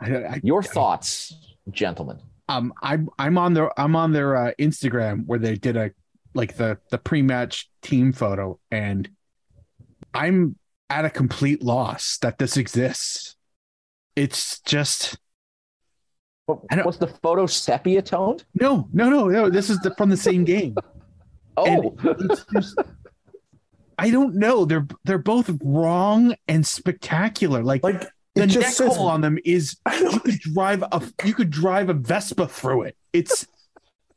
Speaker 5: I,
Speaker 4: Your thoughts, gentlemen.
Speaker 5: Um, I'm I'm on their I'm on their uh, Instagram where they did a like the the pre-match team photo, and I'm at a complete loss that this exists. It's just I
Speaker 4: Was the photo sepia toned?
Speaker 5: no, no, no, no. This is the, from the same game.
Speaker 4: Oh,
Speaker 5: It's just I don't know. They're they're both wrong and spectacular. Like,
Speaker 3: Like
Speaker 5: the neck
Speaker 3: just says
Speaker 5: hole on them is you could drive a you could drive a Vespa through it. It's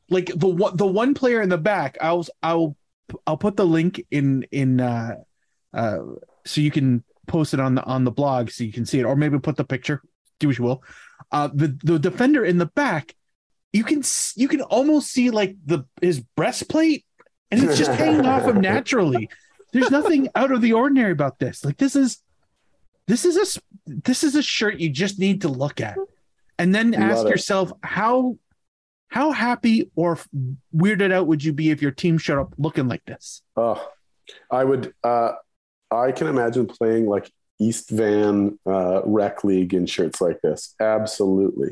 Speaker 5: like the one the one player in the back. I'll I'll I'll put the link in in uh uh so you can post it on the on the blog so you can see it, or maybe put the picture. Do what you will. Uh, the the defender in the back, you can you can almost see like the his breastplate, and it's just hanging off him naturally. There's nothing out of the ordinary about this. Like this is this is a this is a shirt you just need to look at and then
Speaker 3: Love
Speaker 5: ask
Speaker 3: it.
Speaker 5: yourself how how happy or weirded out would you be if your team showed up looking like this
Speaker 3: Oh, I would. Uh, I can imagine playing like East Van uh, Rec League in shirts like this. Absolutely.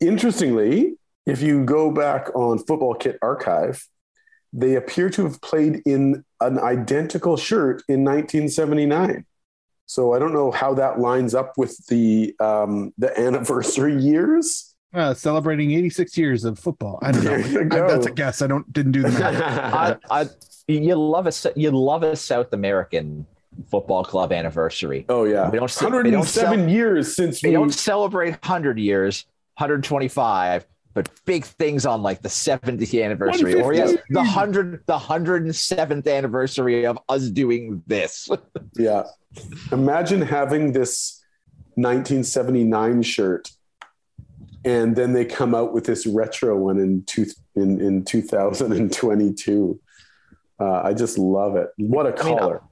Speaker 3: Interestingly, if you go back on Football Kit Archive, they appear to have played in an identical shirt in 1979. So I don't know how that lines up with the um, the anniversary years.
Speaker 5: uh, celebrating 86 years of football i don't know
Speaker 3: There you
Speaker 5: I-
Speaker 3: go.
Speaker 5: that's a guess i don't didn't do the math
Speaker 4: I, I, you love a you love a South American football club anniversary.
Speaker 3: oh yeah,
Speaker 4: We don't ce- they don't
Speaker 3: 107 years since
Speaker 4: They
Speaker 3: we.
Speaker 4: don't celebrate 100 years, 125, but big things on like the 70th anniversary or yes, the 100 the 107th anniversary of us doing this.
Speaker 3: Yeah. Imagine having this 1979 shirt and then they come out with this retro one in two, in, in 2022. Uh, I just love it. What a
Speaker 4: I mean,
Speaker 3: color.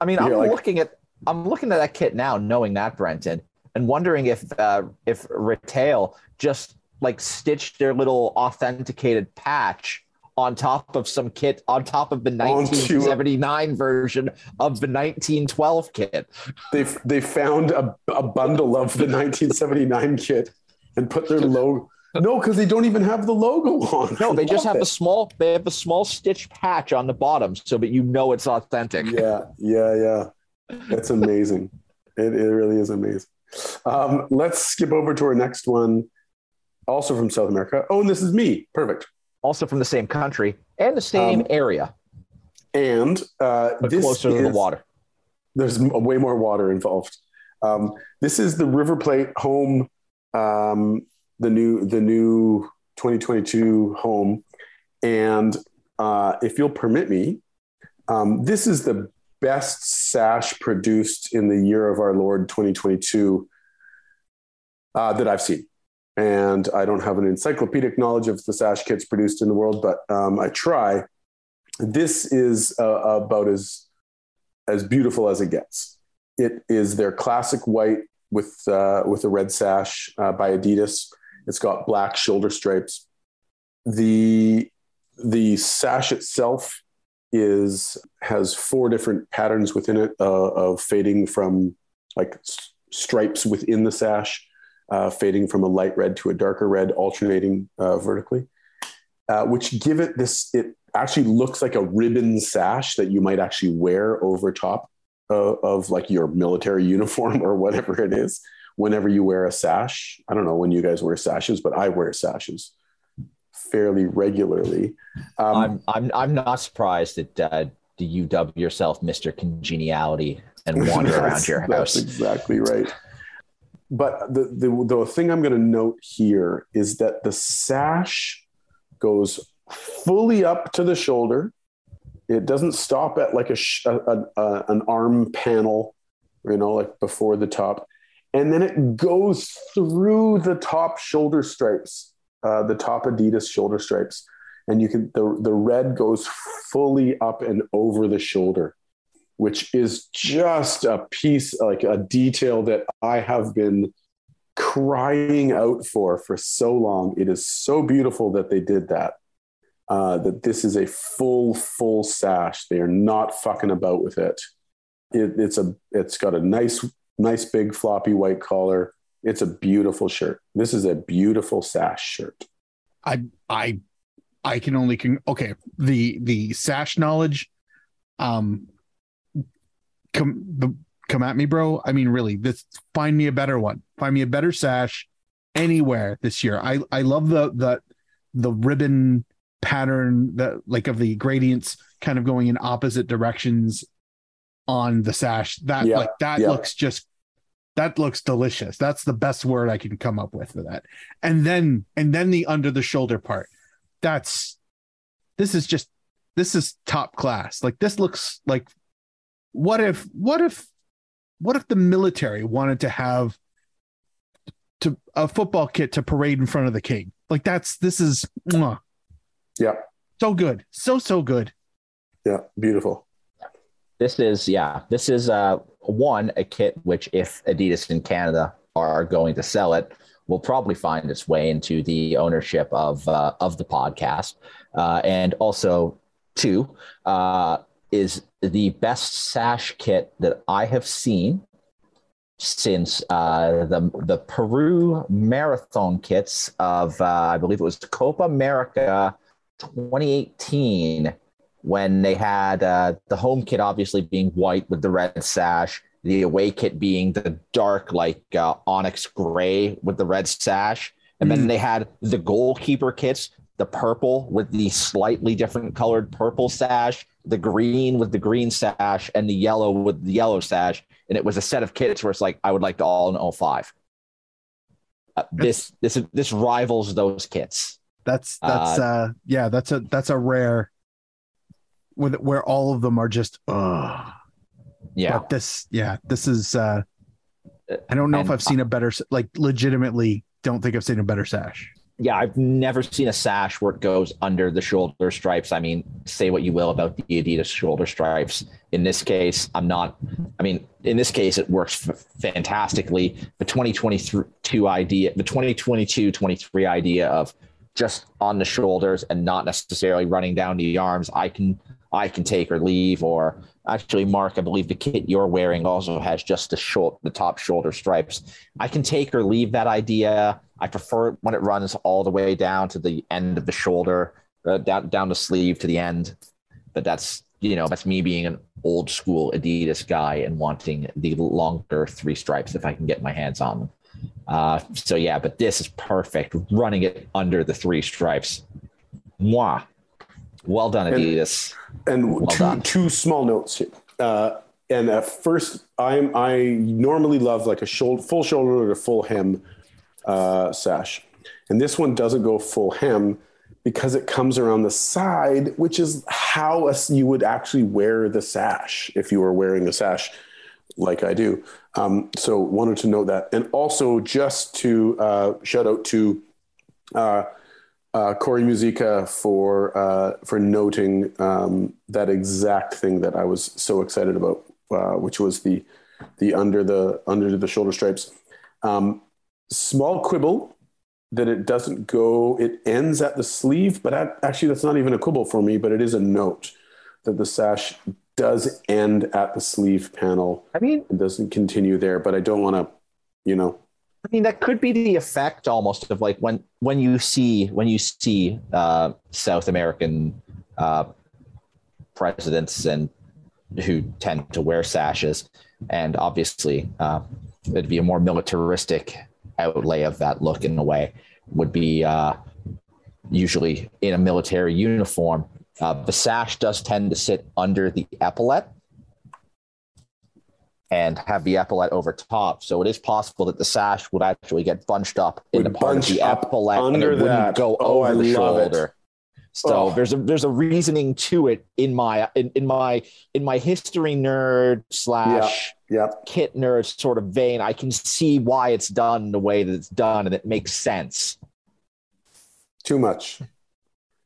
Speaker 4: I mean,
Speaker 3: You're
Speaker 4: I'm
Speaker 3: like-
Speaker 4: looking at I'm looking at that kit now, knowing that Brenton, and wondering if uh, if Retail just like stitched their little authenticated patch on top of some kit on top of the
Speaker 3: Onto-
Speaker 4: 1979 version of the 1912 kit.
Speaker 3: they they found a, a bundle of the 1979 kit and put their logo. No, because they don't even have the logo on.
Speaker 4: No, they just have
Speaker 3: it.
Speaker 4: a small they have a small stitch patch on the bottom so that you know it's authentic.
Speaker 3: yeah, yeah, yeah. That's amazing. it, it really is amazing. Um, let's skip over to our next one, also from South America. Oh, and this is me. Perfect.
Speaker 4: Also from the same country and the same
Speaker 3: Um,
Speaker 4: area,
Speaker 3: And uh,
Speaker 4: but closer to the water.
Speaker 3: There's way more water involved. Um, this is the River Plate home, um, the new the new 2022 home, and uh, if you'll permit me, um, this is the best sash produced in the year of our Lord 2022 uh, that I've seen. And I don't have an encyclopedic knowledge of the sash kits produced in the world, but um, I try. This is uh, about as as beautiful as it gets. It is their classic white with uh, with a red sash uh, by Adidas. It's got black shoulder stripes. the The sash itself is has four different patterns within it uh, of fading from like stripes within the sash, uh, fading from a light red to a darker red, alternating uh, vertically, uh, which give it this. It actually looks like a ribbon sash that you might actually wear over top uh, of like your military uniform or whatever it is. Whenever you wear a sash, I don't know when you guys wear sashes, but I wear sashes fairly regularly. Um,
Speaker 4: I'm I'm I'm not surprised that uh, you dub yourself Mister Congeniality and wander around
Speaker 3: That's-
Speaker 4: your
Speaker 3: That's
Speaker 4: house.
Speaker 3: exactly right. But the, the the thing I'm going to note here is that the sash goes fully up to the shoulder. It doesn't stop at like a, a, a an arm panel, you know, like before the top, and then it goes through the top shoulder stripes, uh, the top Adidas shoulder stripes, and you can the the red goes fully up and over the shoulder which is just a piece, like a detail that I have been crying out for for so long. It is so beautiful that they did that. Uh, that this is a full, full sash. They are not fucking about with it. it. It's a, it's got a nice, nice big floppy white collar. It's a beautiful shirt. This is a beautiful sash shirt.
Speaker 5: I I I can only con- okay the the sash knowledge um come come at me, bro. I mean, really, this find me a better one. Find me a better sash anywhere this year. I I love the the the ribbon pattern that like of the gradients kind of going in opposite directions on the sash. That
Speaker 3: Yeah,
Speaker 5: like that
Speaker 3: yeah.
Speaker 5: looks just that looks delicious. That's the best word I can come up with for that. And then and then the under the shoulder part. That's this is just this is top class. Like this looks like what if what if what if the military wanted to have to a football kit to parade in front of the king? Like that's this is mwah,
Speaker 3: Yeah,
Speaker 5: so good. So so good.
Speaker 3: yeah, beautiful.
Speaker 4: This is yeah. This is uh one a kit which if Adidas in Canada are going to sell it, will probably find its way into the ownership of uh, of the podcast, uh, and also two uh, is the best sash kit that I have seen since uh, the the Peru marathon kits of uh, I believe it was Copa America 2018 when they had uh, the home kit obviously being white with the red sash, the away kit being the dark like uh, onyx gray with the red sash, and then they had the goalkeeper kits, the purple with the slightly different colored purple sash, the green with the green sash, and the yellow with the yellow sash, and it was a set of kits where it's like I would like to all in 05. Uh, this this this rivals those kits.
Speaker 5: That's that's uh, yeah, that's a that's a rare with where all of them are just uh
Speaker 4: Yeah.
Speaker 5: But this yeah, this is uh I don't know if I've seen a better like legitimately don't think I've seen a better sash.
Speaker 4: Yeah, I've never seen a sash where it goes under the shoulder stripes. I mean, say what you will about the Adidas shoulder stripes. In this case, I'm not. I mean, in this case, it works f- fantastically. The 2022 idea, the 2022 23 idea of just on the shoulders and not necessarily running down the arms, I can I can take or leave. Or actually, Mark, I believe the kit you're wearing also has just the short, the top shoulder stripes. I can take or leave that idea. I prefer it when it runs all the way down to the end of the shoulder, uh, down down the sleeve to the end. But that's you know that's me being an old school Adidas guy and wanting the longer three stripes if I can get my hands on them. Uh, so yeah, but this is perfect. Running it under the three stripes. moi. Well done,
Speaker 3: And-
Speaker 4: Adidas.
Speaker 3: And
Speaker 4: Well
Speaker 3: two
Speaker 4: done.
Speaker 3: two small notes here. Uh, and at first, I'm I normally love like a shoulder, full shoulder or a full hem uh, sash, and this one doesn't go full hem because it comes around the side, which is how you would actually wear the sash if you were wearing a sash like I do. Um, so wanted to note that, and also just to uh, shout out to uh, uh, Corey Musica for uh, for noting um, that exact thing that I was so excited about, uh, which was the the under the under the shoulder stripes. Um, small quibble that it doesn't go; it ends at the sleeve, but actually that's not even a quibble for me, but it is a note that the sash does end at the sleeve panel.
Speaker 4: I mean,
Speaker 3: It doesn't continue there, but I don't want to, you know,
Speaker 4: I mean, that could be the effect almost of like when when you see when you see uh, South American uh, presidents and who tend to wear sashes, and obviously uh, it'd be a more militaristic outlay of that look in a way would be uh, usually in a military uniform. Uh, the sash does tend to sit under the epaulette, and have the epaulette over top. So it is possible that the sash would actually get bunched up in
Speaker 3: Would
Speaker 4: the part of
Speaker 3: bunch
Speaker 4: the epaulette and
Speaker 3: under
Speaker 4: it wouldn't
Speaker 3: that.
Speaker 4: go
Speaker 3: Oh,
Speaker 4: over
Speaker 3: I
Speaker 4: the
Speaker 3: shoulder. it.
Speaker 4: So
Speaker 3: Oh.
Speaker 4: there's a there's a reasoning to it in my in, in my in my history nerd slash
Speaker 3: Yep.
Speaker 4: kit nerd sort of vein. I can see why it's done the way that it's done, and it makes sense.
Speaker 3: Too much.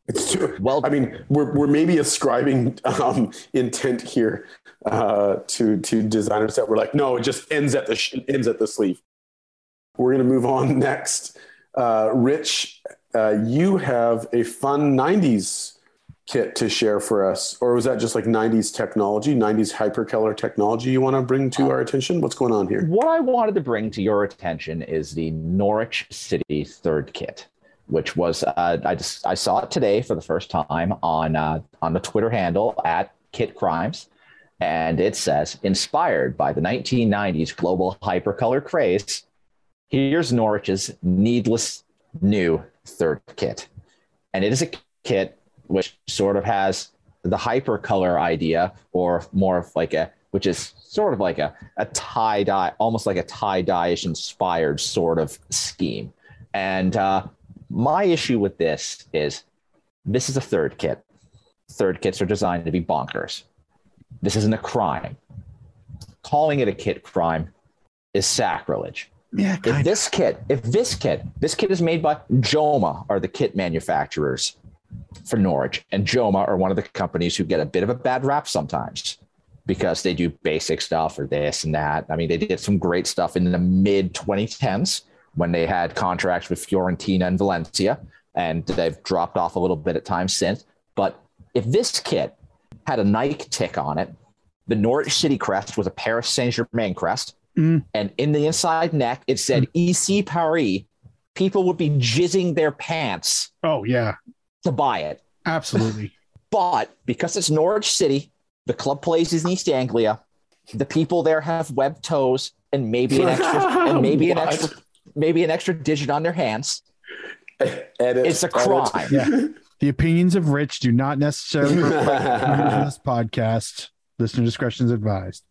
Speaker 3: It's too.
Speaker 4: Well,
Speaker 3: I mean, we're, we're maybe ascribing um, intent here uh, to to designers that were like, no, it just ends at the sh- ends at the sleeve. We're going to move on next. Uh, Rich, uh, you have a fun '90s kit to share for us, or was that just like '90s technology, '90s hypercolor technology you want to bring to our attention? What's going on here?
Speaker 4: What I wanted to bring to your attention is the Norwich City third kit, which was uh, I just I saw it today for the first time on uh, on the Twitter handle at Kit Crimes, and it says inspired by the 1990s global hypercolor craze. Here's Norwich's needless new third kit, and it is a kit which sort of has the hyper color idea, or more of like a which is sort of like a, a tie dye, almost like a tie dye-ish inspired sort of scheme. And uh, my issue with this is this is a third kit. Third kits are designed to be bonkers. This isn't a crime. Calling it a kit crime is sacrilege.
Speaker 5: Yeah,
Speaker 4: If this kit, if this kit, this kit is made by Joma, are the kit manufacturers for Norwich, and Joma are one of the companies who get a bit of a bad rap sometimes because they do basic stuff or this and that. I mean, they did some great stuff in the mid 2010s when they had contracts with Fiorentina and Valencia, and they've dropped off a little bit at times since. But if this kit had a Nike tick on it, the Norwich City crest was a Paris Saint Germain crest,
Speaker 5: Mm.
Speaker 4: and in the inside neck it said EC Paris. People would be jizzing their pants
Speaker 5: Oh yeah,
Speaker 4: to buy it.
Speaker 5: absolutely.
Speaker 4: But because it's Norwich City, the club plays in East Anglia. The people there have webbed toes and maybe an extra and maybe an extra maybe an extra digit on their hands.
Speaker 3: Edit,
Speaker 4: It's a crime.
Speaker 5: Yeah. the opinions of Rich do not necessarily reflect the views of this podcast. Listener discretion is advised.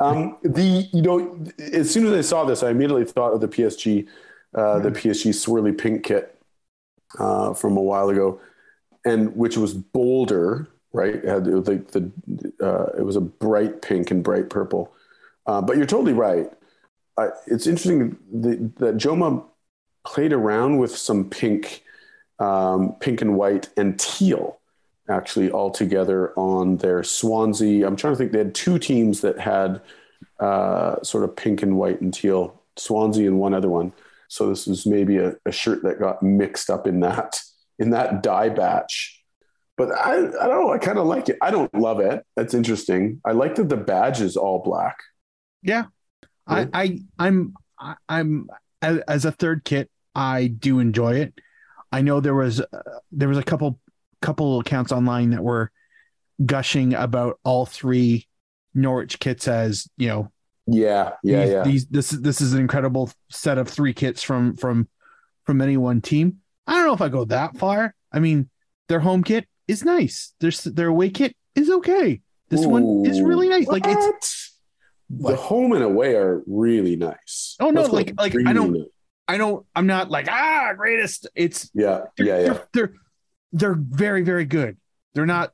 Speaker 3: Um, the you know, as soon as I saw this, I immediately thought of the PSG, uh, the PSG swirly pink kit uh, from a while ago, and which was bolder, right? It had like the uh, it was a bright pink and bright purple. Uh, but you're totally right. It's interesting that, that Joma played around with some pink, um, pink and white and teal actually all together on their Swansea. I'm trying to think. They had two teams that had uh, sort of pink and white and teal. Swansea and one other one. So this was maybe a, a shirt that got mixed up in that in that dye batch. But I, I don't know. I kind of like it. I don't love it. That's interesting. I like that the badge is all black.
Speaker 5: Yeah, I, I I'm I- I'm as, as a third kit, I do enjoy it. I know there was uh, there was a couple couple accounts online that were gushing about all three Norwich kits as you know
Speaker 3: Yeah, yeah,
Speaker 5: these,
Speaker 3: yeah.
Speaker 5: these this is this is an incredible set of three kits from from from any one team. I don't know if I go that far. I mean, their home kit is nice. Their their away kit is okay. This one is really nice. Like it's
Speaker 3: What? the
Speaker 5: What?
Speaker 3: home and away are really nice.
Speaker 5: Oh, no,
Speaker 3: go
Speaker 5: like- like, I don't-
Speaker 3: nice.
Speaker 5: I don't I'm not like ah greatest. It's
Speaker 3: Yeah,
Speaker 5: they're,
Speaker 3: yeah, yeah.
Speaker 5: They're, they're they're very very good. They're not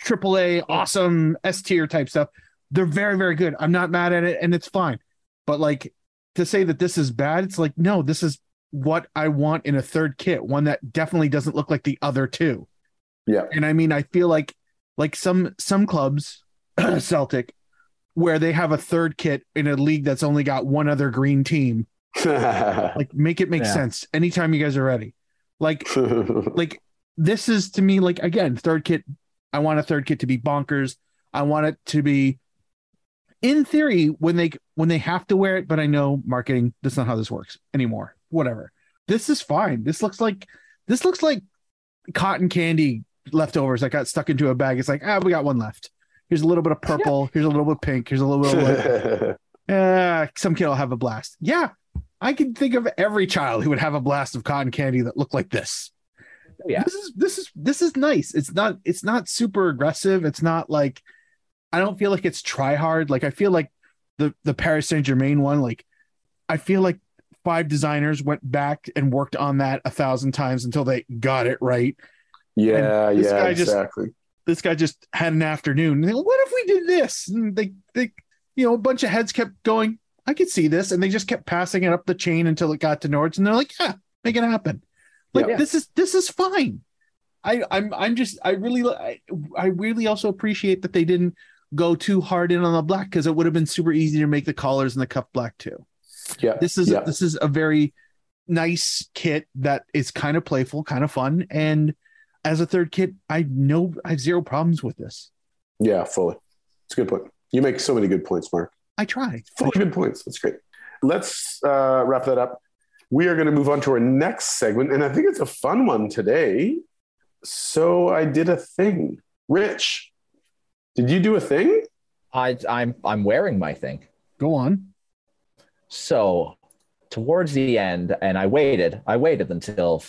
Speaker 5: triple A awesome S tier type stuff. They're very very good. I'm not mad at it and it's fine. But like to say that this is bad, it's like no, this is what I want in a third kit, one that definitely doesn't look like the other two.
Speaker 3: Yeah.
Speaker 5: And I mean, I feel like like some some clubs, Celtic, where they have a third kit in a league that's only got one other green team. Like make it make
Speaker 4: Yeah.
Speaker 5: sense anytime you guys are ready. Like like this is to me like again third kit i want a third kit to be bonkers. I want it to be in theory when they when they have to wear it but i know marketing that's not how this works anymore. Whatever. This is fine. This looks like this looks like cotton candy leftovers that got stuck into a bag. It's like ah we got one left. Here's a little bit of purple. Here's a little bit of pink. Here's a little bit of uh, some kid will have a blast. Yeah i can think of every child who would have a blast of cotton candy that looked like this
Speaker 4: Yeah.
Speaker 5: this is this is this is nice. It's not it's not super aggressive. It's not like I don't feel like it's try hard. Like I feel like the the Paris Saint Germain one, like I feel like five designers went back and worked on that a thousand times until they got it right.
Speaker 3: Yeah,
Speaker 5: this
Speaker 3: yeah,
Speaker 5: guy just-
Speaker 3: exactly.
Speaker 5: This guy just had an afternoon. They what if we did this? And they they you know, a bunch of heads kept going, I could see this, and they just kept passing it up the chain until it got to Nords, and they're like, yeah, make it happen. Like
Speaker 4: Yeah.
Speaker 5: this is this is fine. I I'm I'm just I really I, I really also appreciate that they didn't go too hard in on the black because it would have been super easy to make the collars and the cuff black too.
Speaker 3: Yeah,
Speaker 5: This is
Speaker 3: yeah.
Speaker 5: this is a very nice kit that is kind of playful, kind of fun, and as a third kit, I know I have zero problems with this.
Speaker 3: yeah, fully. It's a good point. You make so many good points, Mark.
Speaker 5: I try.
Speaker 3: Fully good points. That's great. Let's uh, wrap that up. We are going to move on to our next segment, and I think it's a fun one today. So I did a thing. Rich, did you do a thing?
Speaker 4: I, I'm I'm wearing my thing.
Speaker 5: Go on.
Speaker 4: So towards the end, and I waited. I waited until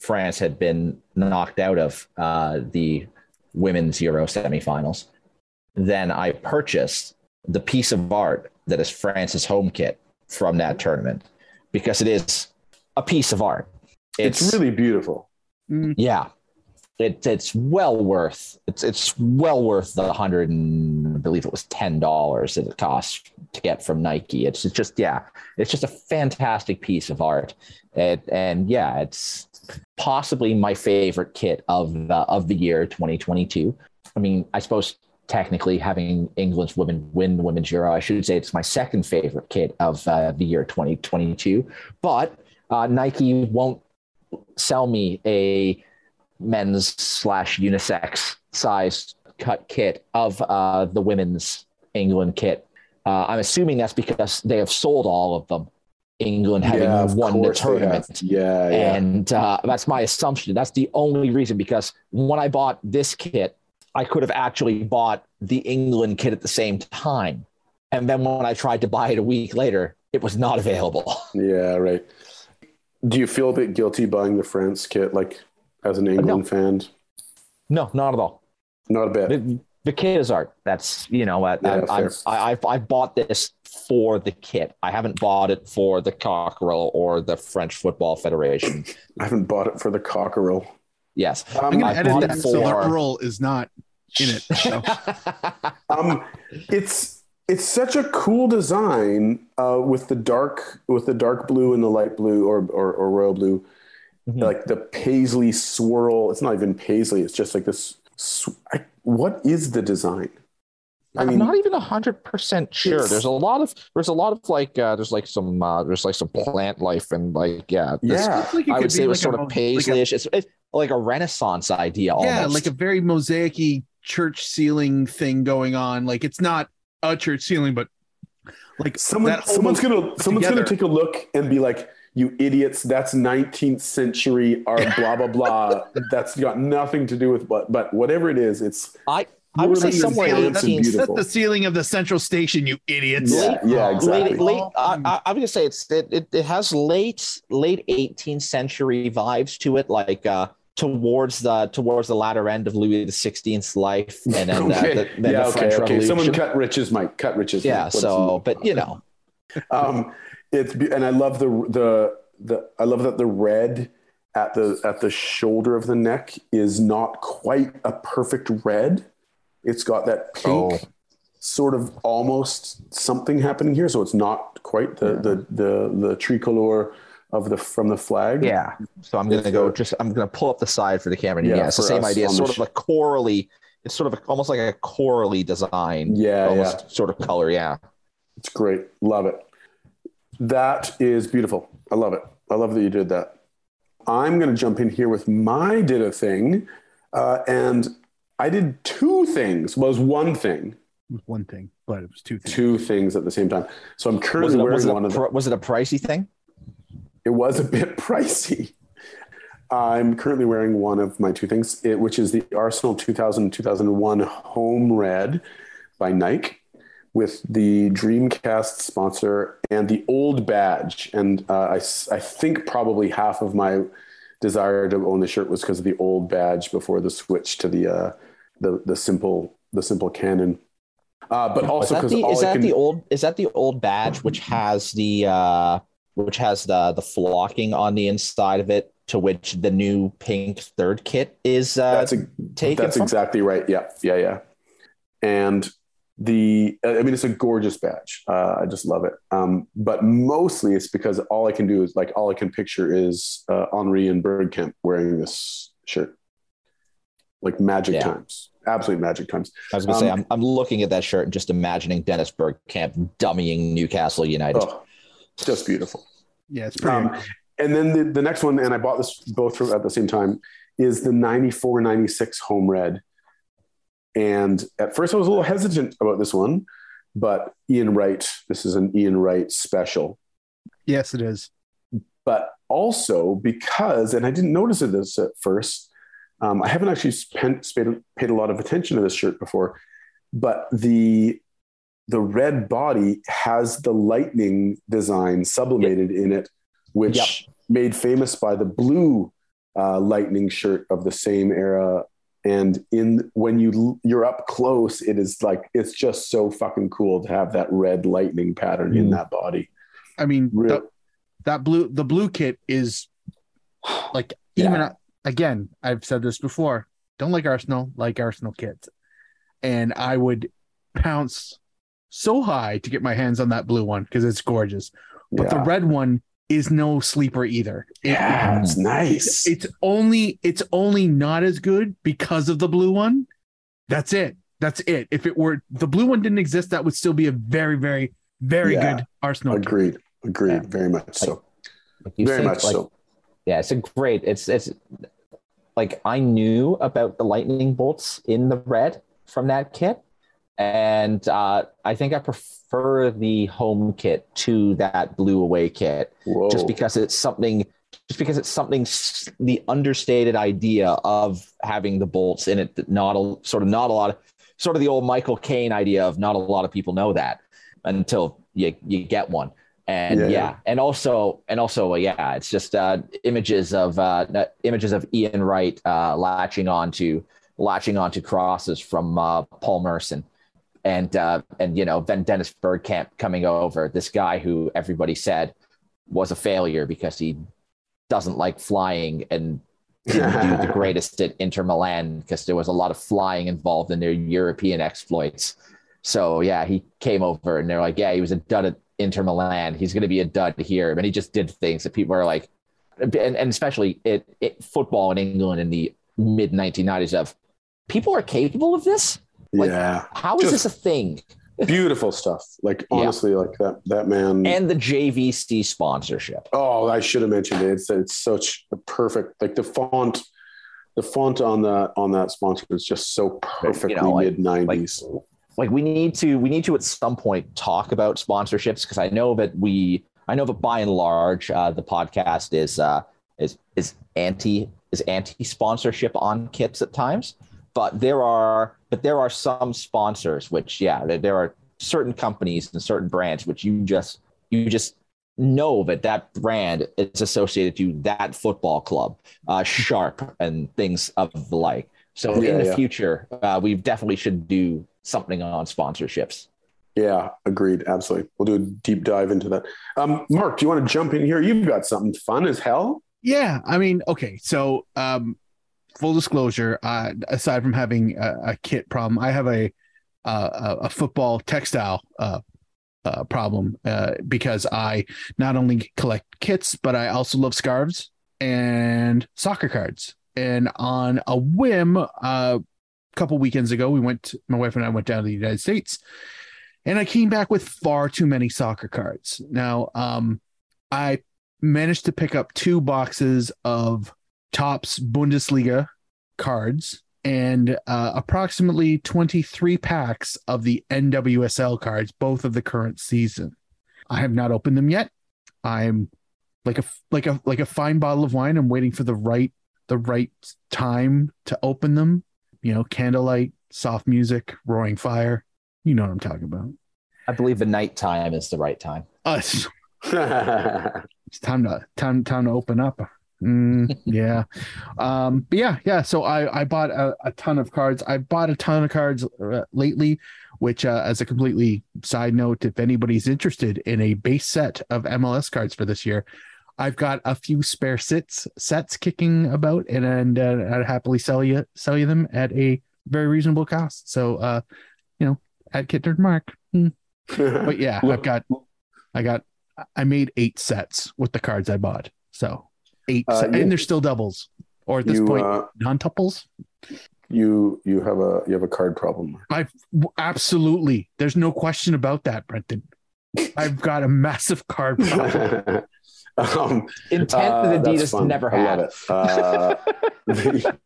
Speaker 4: France had been knocked out of uh, the women's Euro semifinals. Then I purchased the piece of art that is France's home kit from that tournament because it is a piece of art.
Speaker 3: It's, really beautiful. Mm.
Speaker 4: yeah. It, it's well worth it's it's well worth the hundred and I believe it was ten dollars that it cost to get from Nike. It's, it's just yeah, it's just a fantastic piece of art. It, and yeah, it's possibly my favorite kit of the of the year 2022. I mean, I suppose technically having England's women win the women's Euro, I should say it's my second favorite kit of uh, the year 2022. But uh, Nike won't sell me a men's slash unisex size cut kit of uh, the women's England kit. Uh, I'm assuming that's because they have sold all of them. England having
Speaker 3: yeah,
Speaker 4: won the
Speaker 3: course they have.
Speaker 4: tournament.
Speaker 3: Yeah, yeah.
Speaker 4: And uh, that's my assumption. That's the only reason because when I bought this kit, I could have actually bought the England kit at the same time. And then when I tried to buy it a week later, it was not available.
Speaker 3: Yeah, right. Do you feel a bit guilty buying the France kit, like as an England fan?
Speaker 4: No, not at all.
Speaker 3: Not a bit.
Speaker 4: The, the kit is art. That's, you know, I,
Speaker 3: Yeah,
Speaker 4: I. I, I, I bought this for the kit. I haven't bought it for the cockerel or the French Football Federation.
Speaker 3: I haven't bought it for the cockerel.
Speaker 4: Yes.
Speaker 3: Um,
Speaker 5: I'm gonna edit that
Speaker 4: it
Speaker 5: so the
Speaker 4: for-
Speaker 5: Earl is not in it. So.
Speaker 3: um, it's it's such a cool design uh, with the dark with the dark blue and the light blue or or, or royal blue,
Speaker 4: Mhm.
Speaker 3: like the paisley swirl. It's not even paisley. It's just like this. Sw- I, what is the design? I
Speaker 4: I'm not even hundred percent sure. There's a lot of there's a lot of like uh, there's like some uh, there's like some plant life and like yeah
Speaker 3: yeah.
Speaker 5: Like it
Speaker 4: I would say
Speaker 5: be
Speaker 4: it was
Speaker 5: like
Speaker 4: sort
Speaker 5: a
Speaker 4: of
Speaker 5: mo- like a-
Speaker 4: It's, it's like a Renaissance idea
Speaker 5: yeah,
Speaker 4: almost.
Speaker 5: like a very mosaicy church ceiling thing going on. Like it's not a church ceiling, but like
Speaker 3: Someone, someone's gonna someone's
Speaker 5: together.
Speaker 3: gonna take a look and be like, "You idiots! That's 19th century art. Blah blah blah. That's got nothing to do with but but whatever it is, it's
Speaker 4: I I would say
Speaker 3: Really
Speaker 4: somewhere
Speaker 3: fancy,
Speaker 4: 18th
Speaker 3: beautiful.
Speaker 5: That's the ceiling of the central station, you idiots.
Speaker 3: Yeah, yeah, exactly.
Speaker 4: late late I, I, I'm gonna say it's it, it, it has late late 18th century vibes to it, like uh towards the towards the latter end of Louis the Sixteenth's life, and then,
Speaker 3: okay.
Speaker 4: uh, the, then
Speaker 3: yeah,
Speaker 4: the
Speaker 3: okay,
Speaker 4: French
Speaker 3: okay.
Speaker 4: Revolution.
Speaker 3: Someone cut Rich's mic. Cut Rich's
Speaker 4: yeah,
Speaker 3: mic.
Speaker 4: So but you know,
Speaker 3: um, it's be- and I love the the the I love that the red at the at the shoulder of the neck is not quite a perfect red. It's got that pink
Speaker 4: Oh.
Speaker 3: sort of almost something happening here, so it's not quite the the the the tricolor of the from the flag.
Speaker 4: yeah. So I'm gonna
Speaker 3: It's
Speaker 4: go
Speaker 3: a-
Speaker 4: just I'm gonna pull up the side for the camera.
Speaker 3: Yeah,
Speaker 4: Yeah, it's the same idea. It's sort of a corally. It's sort of a, almost like a corally design.
Speaker 3: yeah, yeah.
Speaker 4: almost sort of color. Yeah.
Speaker 3: It's great. Love it. That is beautiful. I love it. I love that you did that. I'm going to jump in here with my did a thing. Uh, and I did two things. Well, was one thing,
Speaker 5: It was one thing, but it was two things.
Speaker 3: two things at the same time. So I'm
Speaker 4: Was
Speaker 3: currently
Speaker 4: it,
Speaker 3: wearing
Speaker 4: was, it
Speaker 3: one
Speaker 4: a,
Speaker 3: of them.
Speaker 4: was it a pricey thing?
Speaker 3: It was a bit pricey. I'm currently wearing one of my two things, it, which is the Arsenal 2000 2001 Home Red by Nike with the Dreamcast sponsor and the old badge. And uh, I, s- I think probably half of my desire to own the shirt was because of the old badge before the switch to the, uh, the, the simple, the simple cannon. Uh, but
Speaker 4: Is
Speaker 3: also
Speaker 4: that
Speaker 3: because
Speaker 4: the is that
Speaker 3: can,
Speaker 4: the old is that the old badge which has the uh which has the the flocking on the inside of it to which the new pink third kit is uh
Speaker 3: that's a,
Speaker 4: taken
Speaker 3: that's
Speaker 4: from?
Speaker 3: exactly right. Yeah, yeah, yeah. And the I mean, it's a gorgeous badge. Uh, I just love it. Um, but mostly it's because all I can do is like all I can picture is uh, Henri and Bergkamp wearing this shirt, like magic
Speaker 4: Yeah.
Speaker 3: times, absolute magic times.
Speaker 4: I was gonna say
Speaker 3: um,
Speaker 4: I'm I'm looking at that shirt and just imagining Dennis Bergkamp dummying Newcastle United.
Speaker 3: Oh, just beautiful.
Speaker 5: Yeah, it's pretty.
Speaker 3: Um, and then the, the next one, and I bought this both from, at the same time, is the 94 96 home red. And at first, I was a little hesitant about this one, but Ian Wright, this is an Ian Wright special.
Speaker 5: yes, it is.
Speaker 3: But also because, and I didn't notice it this at first, um, I haven't actually spent, paid, paid a lot of attention to this shirt before, but the the red body has the lightning design sublimated in it, which
Speaker 4: Yep.
Speaker 3: made famous by the blue uh, lightning shirt of the same era. And in when you you're up close, it is like it's just so fucking cool to have that red lightning pattern in
Speaker 4: Mm.
Speaker 3: that body.
Speaker 5: I mean,
Speaker 3: Real-
Speaker 5: the- that blue the blue kit is like
Speaker 4: Yeah.
Speaker 5: Even again. I've said this before. Don't like Arsenal, like Arsenal kits, and I would pounce so high to get my hands on that blue one because it's gorgeous. But the red one is no sleeper either. It-
Speaker 3: yeah, it's
Speaker 5: it's,
Speaker 3: nice.
Speaker 5: it's only it's only not as good because of the blue one. That's it. That's it. If it were the blue one didn't exist, that would still be a very, very, very
Speaker 3: Yeah.
Speaker 5: good Arsenal.
Speaker 3: Agreed. Agreed.
Speaker 4: Yeah.
Speaker 3: Very much so.
Speaker 4: Like, you
Speaker 3: Very
Speaker 4: think,
Speaker 3: much
Speaker 4: like,
Speaker 3: so.
Speaker 4: Yeah, it's a great. It's it's like I knew about the lightning bolts in the red from that kit, and uh, I think I prefer the home kit to that blue away kit
Speaker 3: Whoa.
Speaker 4: just because it's something. Just because it's something, the understated idea of having the bolts in it, that not a sort of not a lot of, sort of the old Michael Caine idea of not a lot of people know that until you you get one and
Speaker 3: Yeah.
Speaker 4: yeah, and also and also uh, yeah it's just uh images of uh images of ian wright uh latching onto latching onto crosses from uh paul merson and uh and you know then dennis bergkamp coming over this guy who everybody said was a failure because he doesn't like flying and didn't do the greatest at inter milan because there was a lot of flying involved in their european exploits so yeah, he came over and they're like, yeah, he was a dud at Inter Milan. He's going to be a dud here. And he just did things that people are like, and, and especially it, it football in England in the mid 1990s of people are capable of this. like-
Speaker 3: yeah.
Speaker 4: How is
Speaker 3: Just-
Speaker 4: this a thing?
Speaker 3: Beautiful stuff. Like
Speaker 4: Yeah.
Speaker 3: honestly, like that that man
Speaker 4: And the JVC sponsorship.
Speaker 3: Oh, I should have mentioned it. It's it's such a perfect like the font the font on that on that sponsor is just so perfectly
Speaker 4: like-
Speaker 3: mid nineties.
Speaker 4: Like we need to we need to at some point talk about sponsorships because I know that we I know that by and large uh, the podcast is uh, is is anti is anti sponsorship on kits at times, but there are but there are some sponsors which yeah there, there are certain companies and certain brands which you just you just know that that brand is associated to that football club, uh, Sharp and things of the like. So
Speaker 3: Yeah,
Speaker 4: in the
Speaker 3: yeah.
Speaker 4: future, uh, we definitely should do something on sponsorships.
Speaker 3: Yeah, agreed. Absolutely. We'll do a deep dive into that. Um, Mark, do you want to jump in here? You've got something fun as hell.
Speaker 5: Yeah, I mean, okay. So, um, full disclosure, uh, aside from having a, a kit problem, I have a uh, a a football textile uh, uh, problem uh, because I not only collect kits, but I also love scarves and soccer cards. And on a whim, uh, a couple weekends ago, we went. My wife and I went down to the United States, and I came back with far too many soccer cards. Now, um, I managed to pick up two boxes of Topps Bundesliga cards and uh, approximately 23 packs of the NWSL cards, both of the current season. I have not opened them yet. I'm like a like a like a fine bottle of wine. I'm waiting for the right the right time to open them. You know, candlelight, soft music, roaring fire. You know what I'm talking about.
Speaker 4: I believe the night time is the right time.
Speaker 5: Us. it's time to time time to open up. Mm, yeah, um, but yeah, yeah. So I I bought a, a ton of cards. I bought a ton of cards uh, lately. which, uh, as a completely side note, if anybody's interested in a base set of MLS cards for this year, I've got a few spare sets sets kicking about, and and uh, I'd happily sell you sell you them at a very reasonable cost. So, uh, you know, at Kit Nerd Mark. Hmm. But yeah, I've got, I got, I made eight sets with the cards I bought. So eight,
Speaker 3: Uh, you-
Speaker 5: and they're still doubles, or at this
Speaker 3: you,
Speaker 5: point,
Speaker 3: uh,
Speaker 5: non-tuples.
Speaker 3: you you have a you have a card problem.
Speaker 5: I Absolutely, there's no question about that, Brenton. I've got a massive card problem.
Speaker 3: Um,
Speaker 4: Intent
Speaker 3: uh,
Speaker 4: that
Speaker 3: that's
Speaker 4: Adidas
Speaker 3: fun.
Speaker 4: never
Speaker 3: I
Speaker 4: had.
Speaker 3: love it. Uh, the-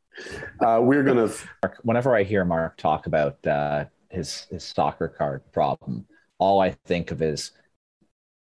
Speaker 3: uh, we're gonna
Speaker 4: Mark, whenever I hear Mark talk about uh, his his soccer card problem, all I think of is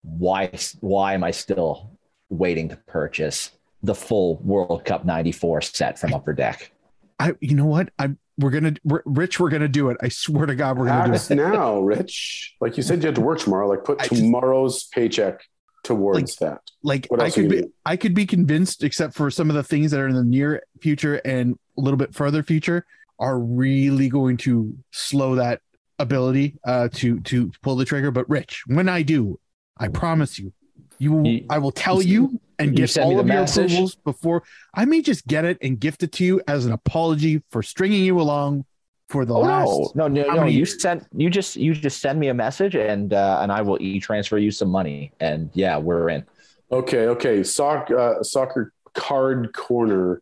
Speaker 4: why why am I still waiting to purchase the full World Cup '94 set from Upper Deck?
Speaker 5: I, you know what? I'm. We're gonna, we're, Rich. We're gonna do it. I swear to God, we're gonna do
Speaker 3: act
Speaker 5: it.
Speaker 3: now, Rich. Like you said, you had to work tomorrow. Like put
Speaker 5: I just-
Speaker 3: tomorrow's paycheck towards like, that.
Speaker 5: Like
Speaker 3: What
Speaker 5: I could be,
Speaker 3: do?
Speaker 5: I could be convinced, except for some of the things that are in the near future and a little bit further future, are really going to slow that ability uh, to to pull the trigger. But Rich, when I do, I promise you, you will.
Speaker 4: You-
Speaker 5: I will tell you and
Speaker 4: you
Speaker 5: get
Speaker 4: send
Speaker 5: all
Speaker 4: the
Speaker 5: of your
Speaker 4: message?
Speaker 5: approvals before. I may just get it and gift it to you as an apology for stringing you along for the
Speaker 4: Oh
Speaker 5: last.
Speaker 4: no, no, no, no! You
Speaker 5: years?
Speaker 4: sent you just you just send me a message and uh, and I will e transfer you some money and yeah, we're in.
Speaker 3: Okay, okay. Soc, uh, soccer card corner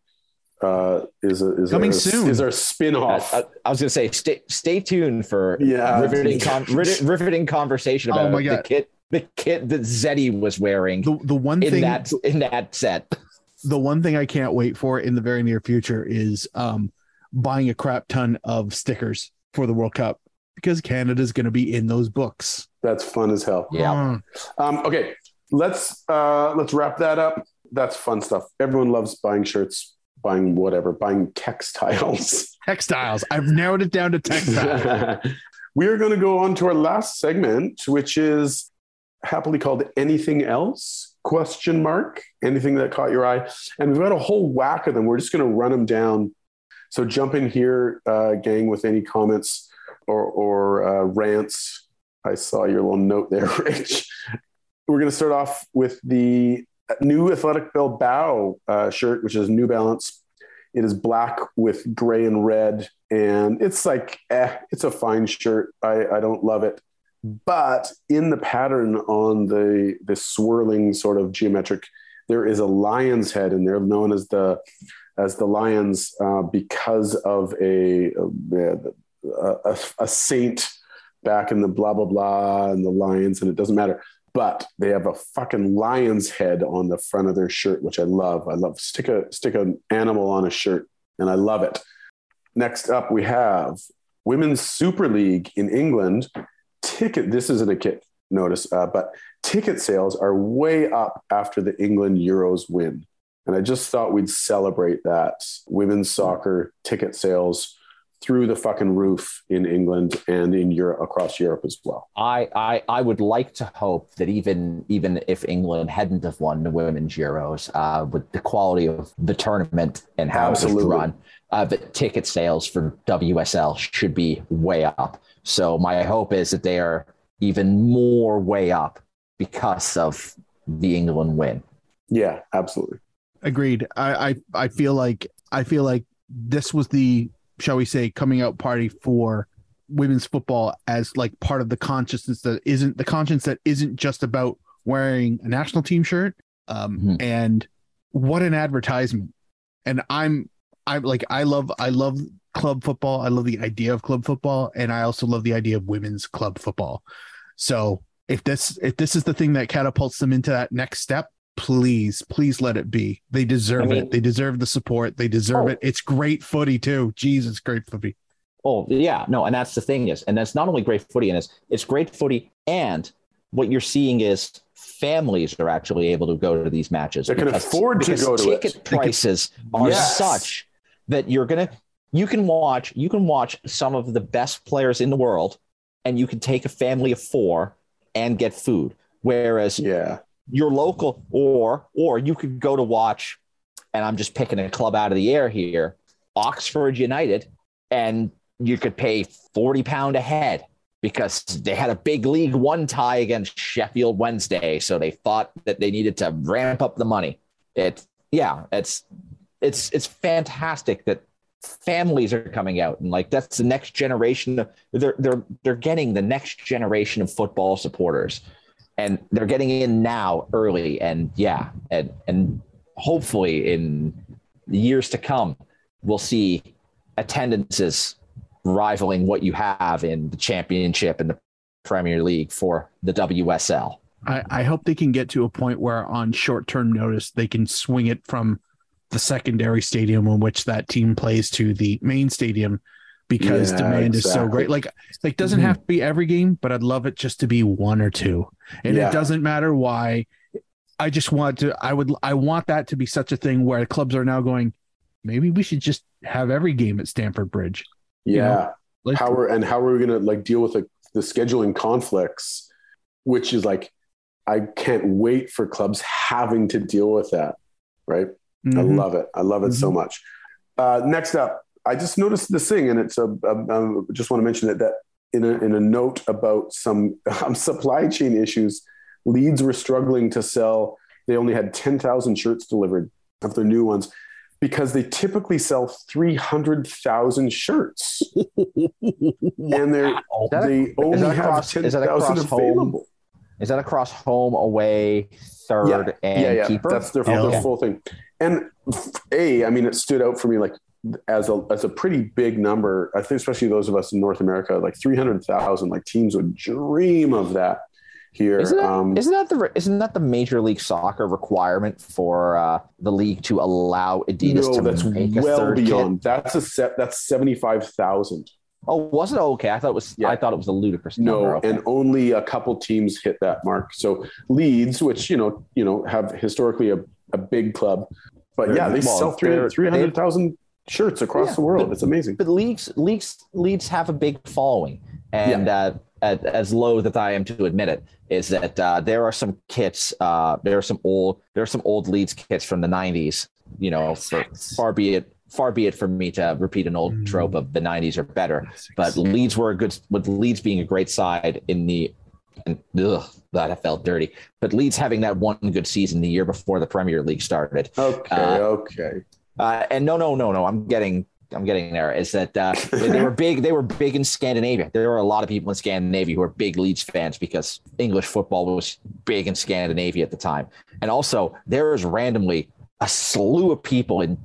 Speaker 3: uh, is a, is
Speaker 5: Coming
Speaker 3: our,
Speaker 5: soon.
Speaker 3: Is our
Speaker 4: I,
Speaker 3: spin-off.
Speaker 4: I, I was gonna say stay stay tuned for
Speaker 3: Yeah.
Speaker 4: riveting con- riveting conversation
Speaker 5: Oh
Speaker 4: about
Speaker 5: my
Speaker 4: the kit the kit that Zeddy was wearing
Speaker 5: The the one
Speaker 4: in
Speaker 5: thing
Speaker 4: that in that set.
Speaker 5: the one thing I can't wait for in the very near future is um, buying a crap ton of stickers for the World Cup because Canada's going to be in those books.
Speaker 3: That's fun as hell.
Speaker 4: Yeah.
Speaker 5: Mm.
Speaker 3: Um, okay, let's uh, let's wrap that up. That's fun stuff. Everyone loves buying shirts, buying whatever, buying textiles.
Speaker 5: textiles. I've narrowed it down to textiles.
Speaker 3: we are going to go on to our last segment, which is happily called "Anything Else?" Question mark. Anything that caught your eye, and we've got a whole whack of them. We're just going to run them down. So jump in here, uh, gang, with any comments or, or uh, rants. I saw your little note there, Rich. We're going to start off with the new Athletic Bilbao uh, shirt, which is New Balance. It is black with gray and red, and it's like, eh, it's a fine shirt. I, I don't love it, but in the pattern on the the swirling sort of geometric, there is a lion's head, in they're known as the as the lions uh, because of a a, a a saint back in the blah blah blah and the lions, and it doesn't matter but they have a fucking lion's head on the front of their shirt, which I love. I love stick a stick an animal on a shirt, and I love it. Next up, we have Women's Super League in England. Ticket. This isn't a kit notice, uh, but ticket sales are way up after the England Euros win, and I just thought we'd celebrate that women's soccer ticket sales through the fucking roof in England and in Europe across Europe as well.
Speaker 4: I, I I would like to hope that even even if England hadn't have won the women's Euros, uh, with the quality of the tournament and how it was run, uh, the ticket sales for WSL should be way up. So my hope is that they are even more way up because of the England win.
Speaker 3: Yeah, absolutely.
Speaker 5: Agreed. I, I I feel like I feel like this was the shall we say coming out party for women's football as like part of the consciousness that isn't the conscience that isn't just about wearing a national team shirt. Um,
Speaker 4: Mhm.
Speaker 5: and what an advertisement. And I'm I'm like I love I love club football. I love the idea of club football, and I also love the idea of women's club football. So if this if this is the thing that catapults them into that next step, please, please let it be. They deserve
Speaker 4: I mean-
Speaker 5: it. They deserve the support. They deserve
Speaker 4: Oh.
Speaker 5: it. It's great footy too. Jesus, great footy.
Speaker 4: Oh yeah, no, and that's the thing is, and that's not only great footy, and it's it's great footy, and what you're seeing is families are actually able to go to these matches.
Speaker 3: They can
Speaker 4: because-
Speaker 3: afford to go to
Speaker 4: ticket
Speaker 3: it.
Speaker 4: prices are
Speaker 3: Yes.
Speaker 4: such that you're gonna you can watch you can watch some of the best players in the world, and you can take a family of four and get food. Whereas
Speaker 3: Yeah.
Speaker 4: Your local or or you could go to watch and i'm just picking a club out of the air here oxford united and you could pay 40 pound a head because they had a big League One tie against Sheffield Wednesday, so they thought that they needed to ramp up the money. It, yeah, it's it's it's fantastic that families are coming out and like that's the next generation of they're they're they're getting the next generation of football supporters and they're getting in now early and yeah and and hopefully in years to come we'll see attendances rivaling what you have in the championship and the premier league for the wsl
Speaker 5: I, I hope they can get to a point where on short term notice they can swing it from the secondary stadium in which that team plays to the main stadium because
Speaker 3: Yeah,
Speaker 5: demand is so great. Like like doesn't
Speaker 3: Mhm.
Speaker 5: have to be every game, but I'd love it just to be one or two. And
Speaker 3: Yeah.
Speaker 5: it doesn't matter why. I just want to I would I want that to be such a thing where clubs are now going, maybe we should just have every game at Stamford Bridge. You know,
Speaker 3: Yeah.
Speaker 5: Like
Speaker 3: how are and how are we going to like deal with the, the scheduling conflicts which is like i can't wait for clubs having to deal with that right i
Speaker 5: Mhm.
Speaker 3: love it i love it so much uh, next up i just noticed this thing and it's a, a, a just want to mention it that in a, in a note about some um, supply chain issues Leeds were struggling to sell they only had 10000 shirts delivered of their new ones because they typically sell 300000 shirts and they're
Speaker 4: Is that,
Speaker 3: they only have
Speaker 4: across-
Speaker 3: ten
Speaker 4: is that across home?
Speaker 3: available.
Speaker 4: is that across home away third and
Speaker 3: yeah, yeah,
Speaker 4: keeper
Speaker 3: that's their,
Speaker 5: Yeah.
Speaker 3: their
Speaker 4: Okay.
Speaker 3: full thing. And a, I mean, it stood out for me like as a as a pretty big number. I think, especially those of us in North America, like three hundred thousand. Like teams would dream of that here.
Speaker 4: Isn't that,
Speaker 3: um,
Speaker 4: not that the isn't that the Major League Soccer requirement for uh, the league to allow Adidas
Speaker 3: no,
Speaker 4: to
Speaker 3: that's
Speaker 4: make a
Speaker 3: well
Speaker 4: third
Speaker 3: beyond.
Speaker 4: kit?
Speaker 3: That's a set. That's seventy five thousand.
Speaker 4: Oh, was it okay? I thought it was.
Speaker 3: Yeah.
Speaker 4: I thought it was a ludicrous
Speaker 3: No,
Speaker 4: number. Okay.
Speaker 3: and only a couple teams hit that mark. So Leeds, which you know, you know, have historically a, a big club, but yeah, they
Speaker 4: Well,
Speaker 3: sell
Speaker 4: they're-
Speaker 3: 300,000 shirts across
Speaker 4: Yeah,
Speaker 3: the world.
Speaker 4: but-
Speaker 3: it's amazing.
Speaker 4: but Leeds Leeds Leeds have a big following, and uh, as, as low that I am to admit it, is that uh, there are some kits. Uh, there are some old there are some old Leeds kits from the '90s. You know, for, far be it far be it from me to repeat an old
Speaker 5: Mm.
Speaker 4: trope of the '90s are better. But Leeds were a good with Leeds being a great side in the. And ugh, that felt dirty. But Leeds having that one good season the year before the Premier League started,
Speaker 3: Okay,
Speaker 4: Uh,
Speaker 3: okay.
Speaker 4: Uh, and no, no, no, no. I'm getting, I'm getting there. Is that uh, they, were big? They were big in Scandinavia. There were a lot of people in Scandinavia who were big Leeds fans because English football was big in Scandinavia at the time. And also, there is randomly a slew of people in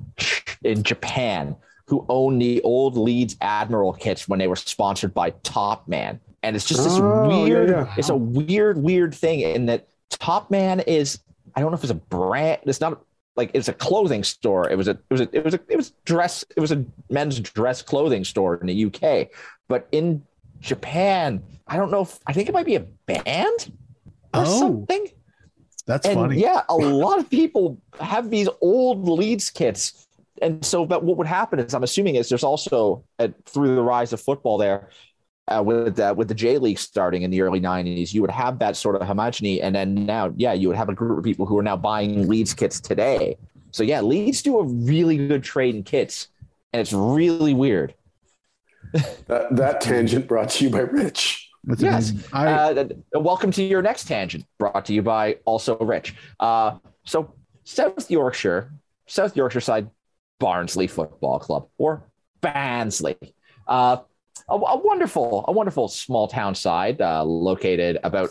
Speaker 4: in Japan who own the old Leeds Admiral kits when they were sponsored by Top Man. And it's just this
Speaker 3: Oh, yeah,
Speaker 4: weird.
Speaker 3: yeah.
Speaker 4: It's a weird, weird thing in that Top Man is. I don't know if it's a brand. It's not like it's a clothing store. It was a it was a it was a it was dress it was a men's dress clothing store in the UK. But in Japan, I don't know if I think it might be a band or
Speaker 5: Oh.
Speaker 4: something.
Speaker 5: That's
Speaker 4: and
Speaker 5: funny.
Speaker 4: yeah, a lot of people have these old Leeds kits. And so, but what would happen is, I'm assuming is there's also through the rise of football there, uh, with uh, with the J League starting in the early '90s, you would have that sort of homogeny, and then now, yeah, you would have a group of people who are now buying Leeds kits today. So yeah, Leeds do a really good trade in kits, and it's really weird.
Speaker 3: That, that tangent brought to you by Rich.
Speaker 5: That's
Speaker 4: Yes.
Speaker 5: I,
Speaker 4: Uh, welcome to your next tangent, brought to you by also Rich. Uh, so South Yorkshire, South Yorkshire side Barnsley Football Club or Barnsley, uh, a, a wonderful, a wonderful small town side uh, located about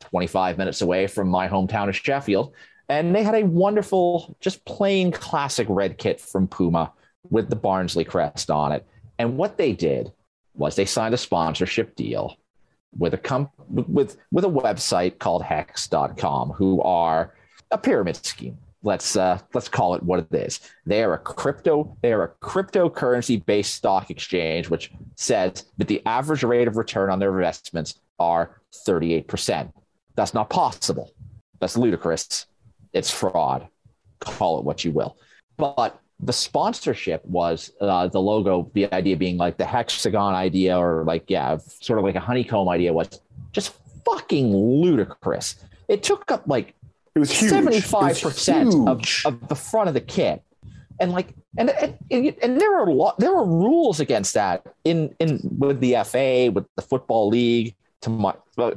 Speaker 4: 25 minutes away from my hometown of Sheffield, and they had a wonderful, just plain classic red kit from Puma with the Barnsley crest on it. And what they did was they signed a sponsorship deal with a comp with with a website called hex.com who are a pyramid scheme let's uh let's call it what it is. They are a crypto they are a cryptocurrency based stock exchange which says that the average rate of return on their investments are 38% that's not possible. That's ludicrous. It's fraud. Call it what you will. But the sponsorship was uh, the logo the idea being like the hexagon idea or like yeah sort of like a honeycomb idea was just fucking ludicrous. It took up like
Speaker 3: It was huge.
Speaker 4: 75% of,
Speaker 3: huge.
Speaker 4: of the front of the kit and like and and, and there were lot there are rules against that in in with the FA with the football league to my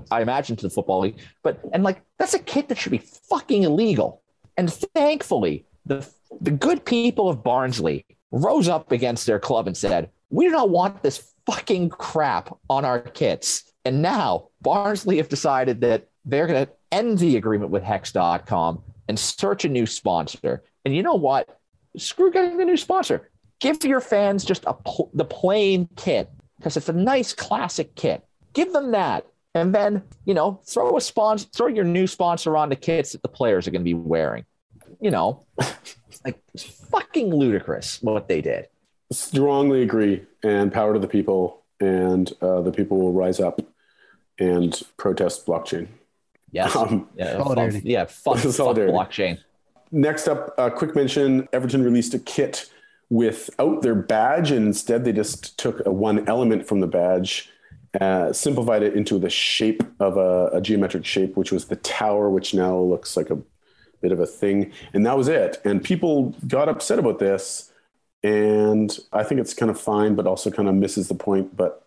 Speaker 4: I imagine to the football league but and like that's a kit that should be fucking illegal and thankfully the the good people of Barnsley rose up against their club and said we do not want this fucking crap on our kits and now Barnsley have decided that they're going to end the agreement with hex.com and search a new sponsor and you know what screw getting a new sponsor. Give your fans just a pl- the plain kit because it's a nice classic kit. Give them that, and then you know throw a sponsor, throw your new sponsor on the kits that the players are going to be wearing. You know, like it's fucking ludicrous what they did.
Speaker 3: Strongly agree, and power to the people, and uh, the people will rise up and protest blockchain.
Speaker 4: Yes.
Speaker 3: Um,
Speaker 4: yeah.
Speaker 5: Solidarity.
Speaker 4: Fuck, yeah. Fuck, fuck
Speaker 3: Solidarity.
Speaker 4: blockchain.
Speaker 3: Next up, a quick mention Everton released a kit without their badge, and instead they just took a one element from the badge, uh, simplified it into the shape of a, a geometric shape, which was the tower, which now looks like a bit of a thing. And that was it. And people got upset about this. And I think it's kind of fine, but also kind of misses the point. But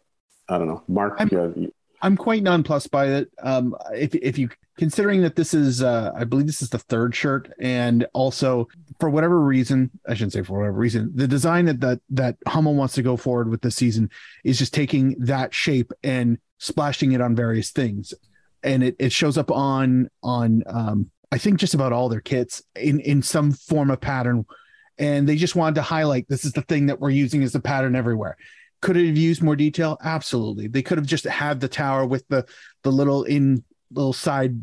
Speaker 3: I don't know. Mark,
Speaker 5: I'm-
Speaker 3: yeah, you-
Speaker 5: I'm quite nonplussed by it. Um, if if you considering that this is, uh, I believe this is the third shirt, and also for whatever reason, I shouldn't say for whatever reason, the design that that that Hummel wants to go forward with this season is just taking that shape and splashing it on various things, and it it shows up on on um, I think just about all their kits in in some form of pattern, and they just wanted to highlight this is the thing that we're using as the pattern everywhere could it have used more detail absolutely they could have just had the tower with the the little in little side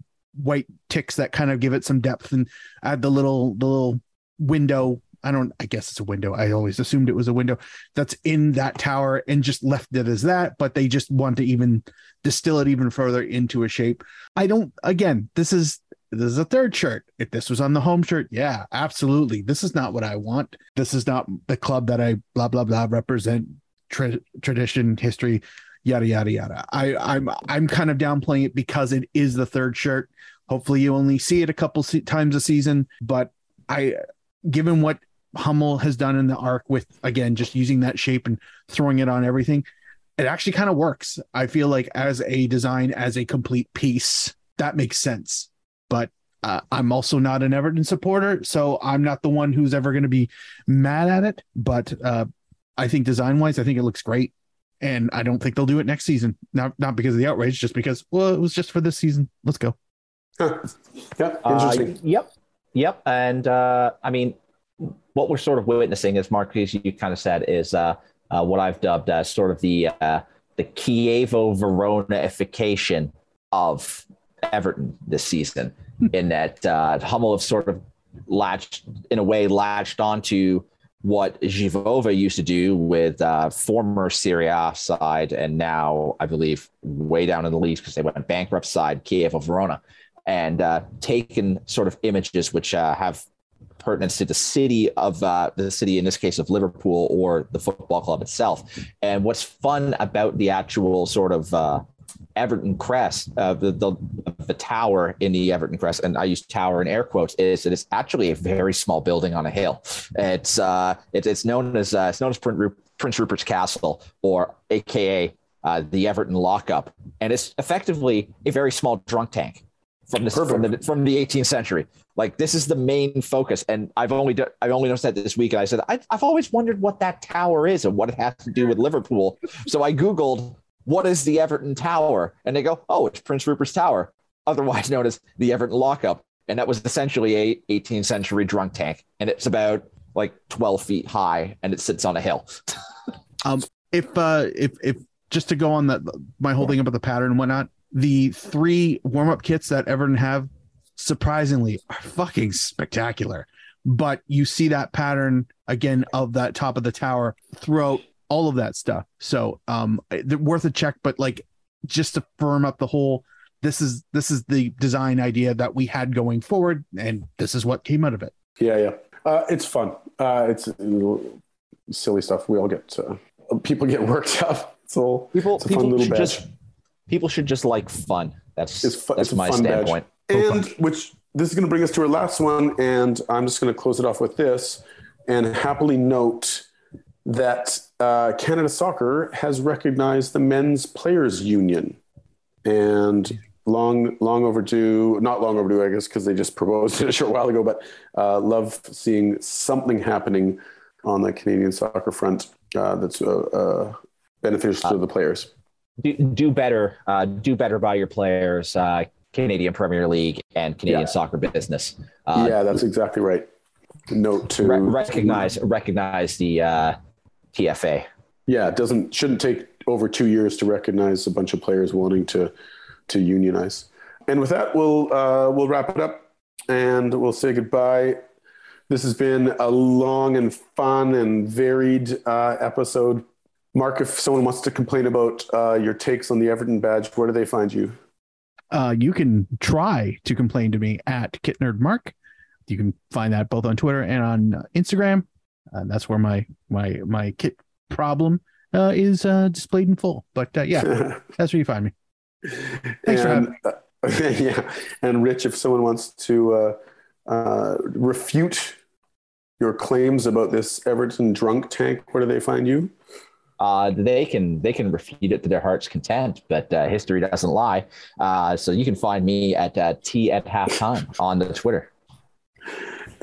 Speaker 5: white ticks that kind of give it some depth and add the little the little window i don't i guess it's a window i always assumed it was a window that's in that tower and just left it as that but they just want to even distill it even further into a shape i don't again this is this is a third shirt. If this was on the home shirt, yeah, absolutely. This is not what I want. This is not the club that I blah blah blah represent. Tra- tradition, history, yada yada yada. I I'm I'm kind of downplaying it because it is the third shirt. Hopefully, you only see it a couple times a season. But I, given what Hummel has done in the arc with again just using that shape and throwing it on everything, it actually kind of works. I feel like as a design, as a complete piece, that makes sense. But uh, I'm also not an Everton supporter, so I'm not the one who's ever going to be mad at it. But uh, I think design wise, I think it looks great, and I don't think they'll do it next season. Not not because of the outrage, just because well, it was just for this season. Let's go.
Speaker 3: Huh. yeah,
Speaker 4: Uh, yep, yep. And uh, I mean, what we're sort of witnessing, as Mark, as you kind of said, is uh, uh, what I've dubbed as sort of the uh, the Chievo Verona-ification of Everton this season, in that uh, Hummel have sort of latched, in a way, latched onto what Givova used to do with uh, former Serie A side, and now I believe way down in the leagues because they went bankrupt side, Chievo Verona and uh, taken sort of images which uh, have pertinence to the city of uh, the city in this case of Liverpool or the football club itself. And what's fun about the actual sort of uh, Everton crest, uh, the, the the tower in the Everton crest, and I use tower in air quotes, is that it's actually a very small building on a hill. It's uh, it, it's known as uh, it's known as Prince, Ru- Prince Rupert's Castle, or AKA uh, the Everton lockup, and it's effectively a very small drunk tank from the, from the from the 18th century. Like this is the main focus, and I've only do, I've only noticed that this week, and I said I, I've always wondered what that tower is and what it has to do with Liverpool. So I googled what is the Everton Tower, and they go, oh, it's Prince Rupert's Tower, otherwise known as the Everton Lockup, and that was essentially a 18th century drunk tank, and it's about like 12 feet high, and it sits on a hill.
Speaker 5: If uh if if just to go on that my whole thing about the pattern and whatnot, the three warm up kits that Everton have surprisingly are fucking spectacular. But you see that pattern again of that top of the tower throughout all of that stuff. So um they're worth a check, but like just to firm up the whole this is this is the design idea that we had going forward, and this is what came out of it.
Speaker 3: Yeah, yeah. Uh, it's fun. Uh, it's silly stuff. We all get uh, people get worked up. It's all
Speaker 4: People
Speaker 3: it's a fun
Speaker 4: people
Speaker 3: little
Speaker 4: should
Speaker 3: badge.
Speaker 4: just people should just like fun. That's
Speaker 3: It's fu-
Speaker 4: that's
Speaker 3: it's
Speaker 4: my
Speaker 3: fun badge.
Speaker 4: standpoint.
Speaker 3: and which this is going to bring us to our last one, and I'm just going to close it off with this, and happily note that uh, Canada Soccer has recognized the Men's Players Union, and long, long overdue. Not long overdue, I guess, because they just proposed it a short while ago. But uh, love seeing something happening on the Canadian soccer front uh, that's uh, uh, beneficial to the players.
Speaker 4: Do, do better, uh, do better by your players. Uh, Canadian Premier League and Canadian
Speaker 3: Yeah.
Speaker 4: soccer business. Uh,
Speaker 3: yeah, that's exactly right. Note to
Speaker 4: re- recognize recognize the uh, TFA.
Speaker 3: Yeah, it doesn't shouldn't take over two years to recognize a bunch of players wanting to to unionize. And with that, we'll uh, we'll wrap it up and we'll say goodbye. This has been a long and fun and varied uh, episode. Mark, if someone wants to complain about uh, your takes on the Everton badge, where do they find you?
Speaker 5: Uh, you can try to complain to me at KitNerdMark. You can find that both on Twitter and on Instagram. Uh, that's where my my my kit problem uh, is uh, displayed in full. But uh, yeah, that's where you find me. Thanks for
Speaker 3: and, uh, yeah, and Rich, if someone wants to uh, uh, refute your claims about this Everton drunk tank, where do they find you?
Speaker 4: Uh, they can they can refute it to their heart's content, but uh, history doesn't lie. Uh, so you can find me at uh, T at halftime on the Twitter.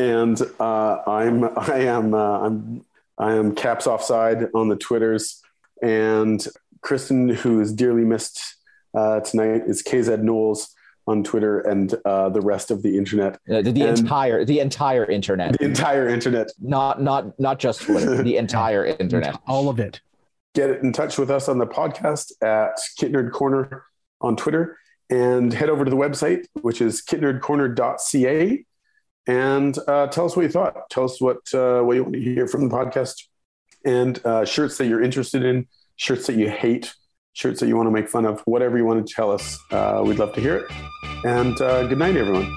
Speaker 3: And uh, I'm I am uh, I'm I am caps offside on the Twitters, and Kristen, who is dearly missed uh, tonight, is KZ Knowles on Twitter and uh, the rest of the internet,
Speaker 4: Uh, the the entire the entire internet,
Speaker 3: the entire internet.
Speaker 4: not not not just Twitter, the entire internet.
Speaker 5: All of it.
Speaker 3: get in touch with us on the podcast at Kit Nerd Corner on Twitter and head over to the website, which is kitnerdcorner.ca and uh, tell us what you thought. Tell us what, uh, what you want to hear from the podcast and uh, shirts that you're interested in, shirts that you hate, shirts that you want to make fun of, whatever you want to tell us. Uh, we'd love to hear it. And uh, good night, everyone.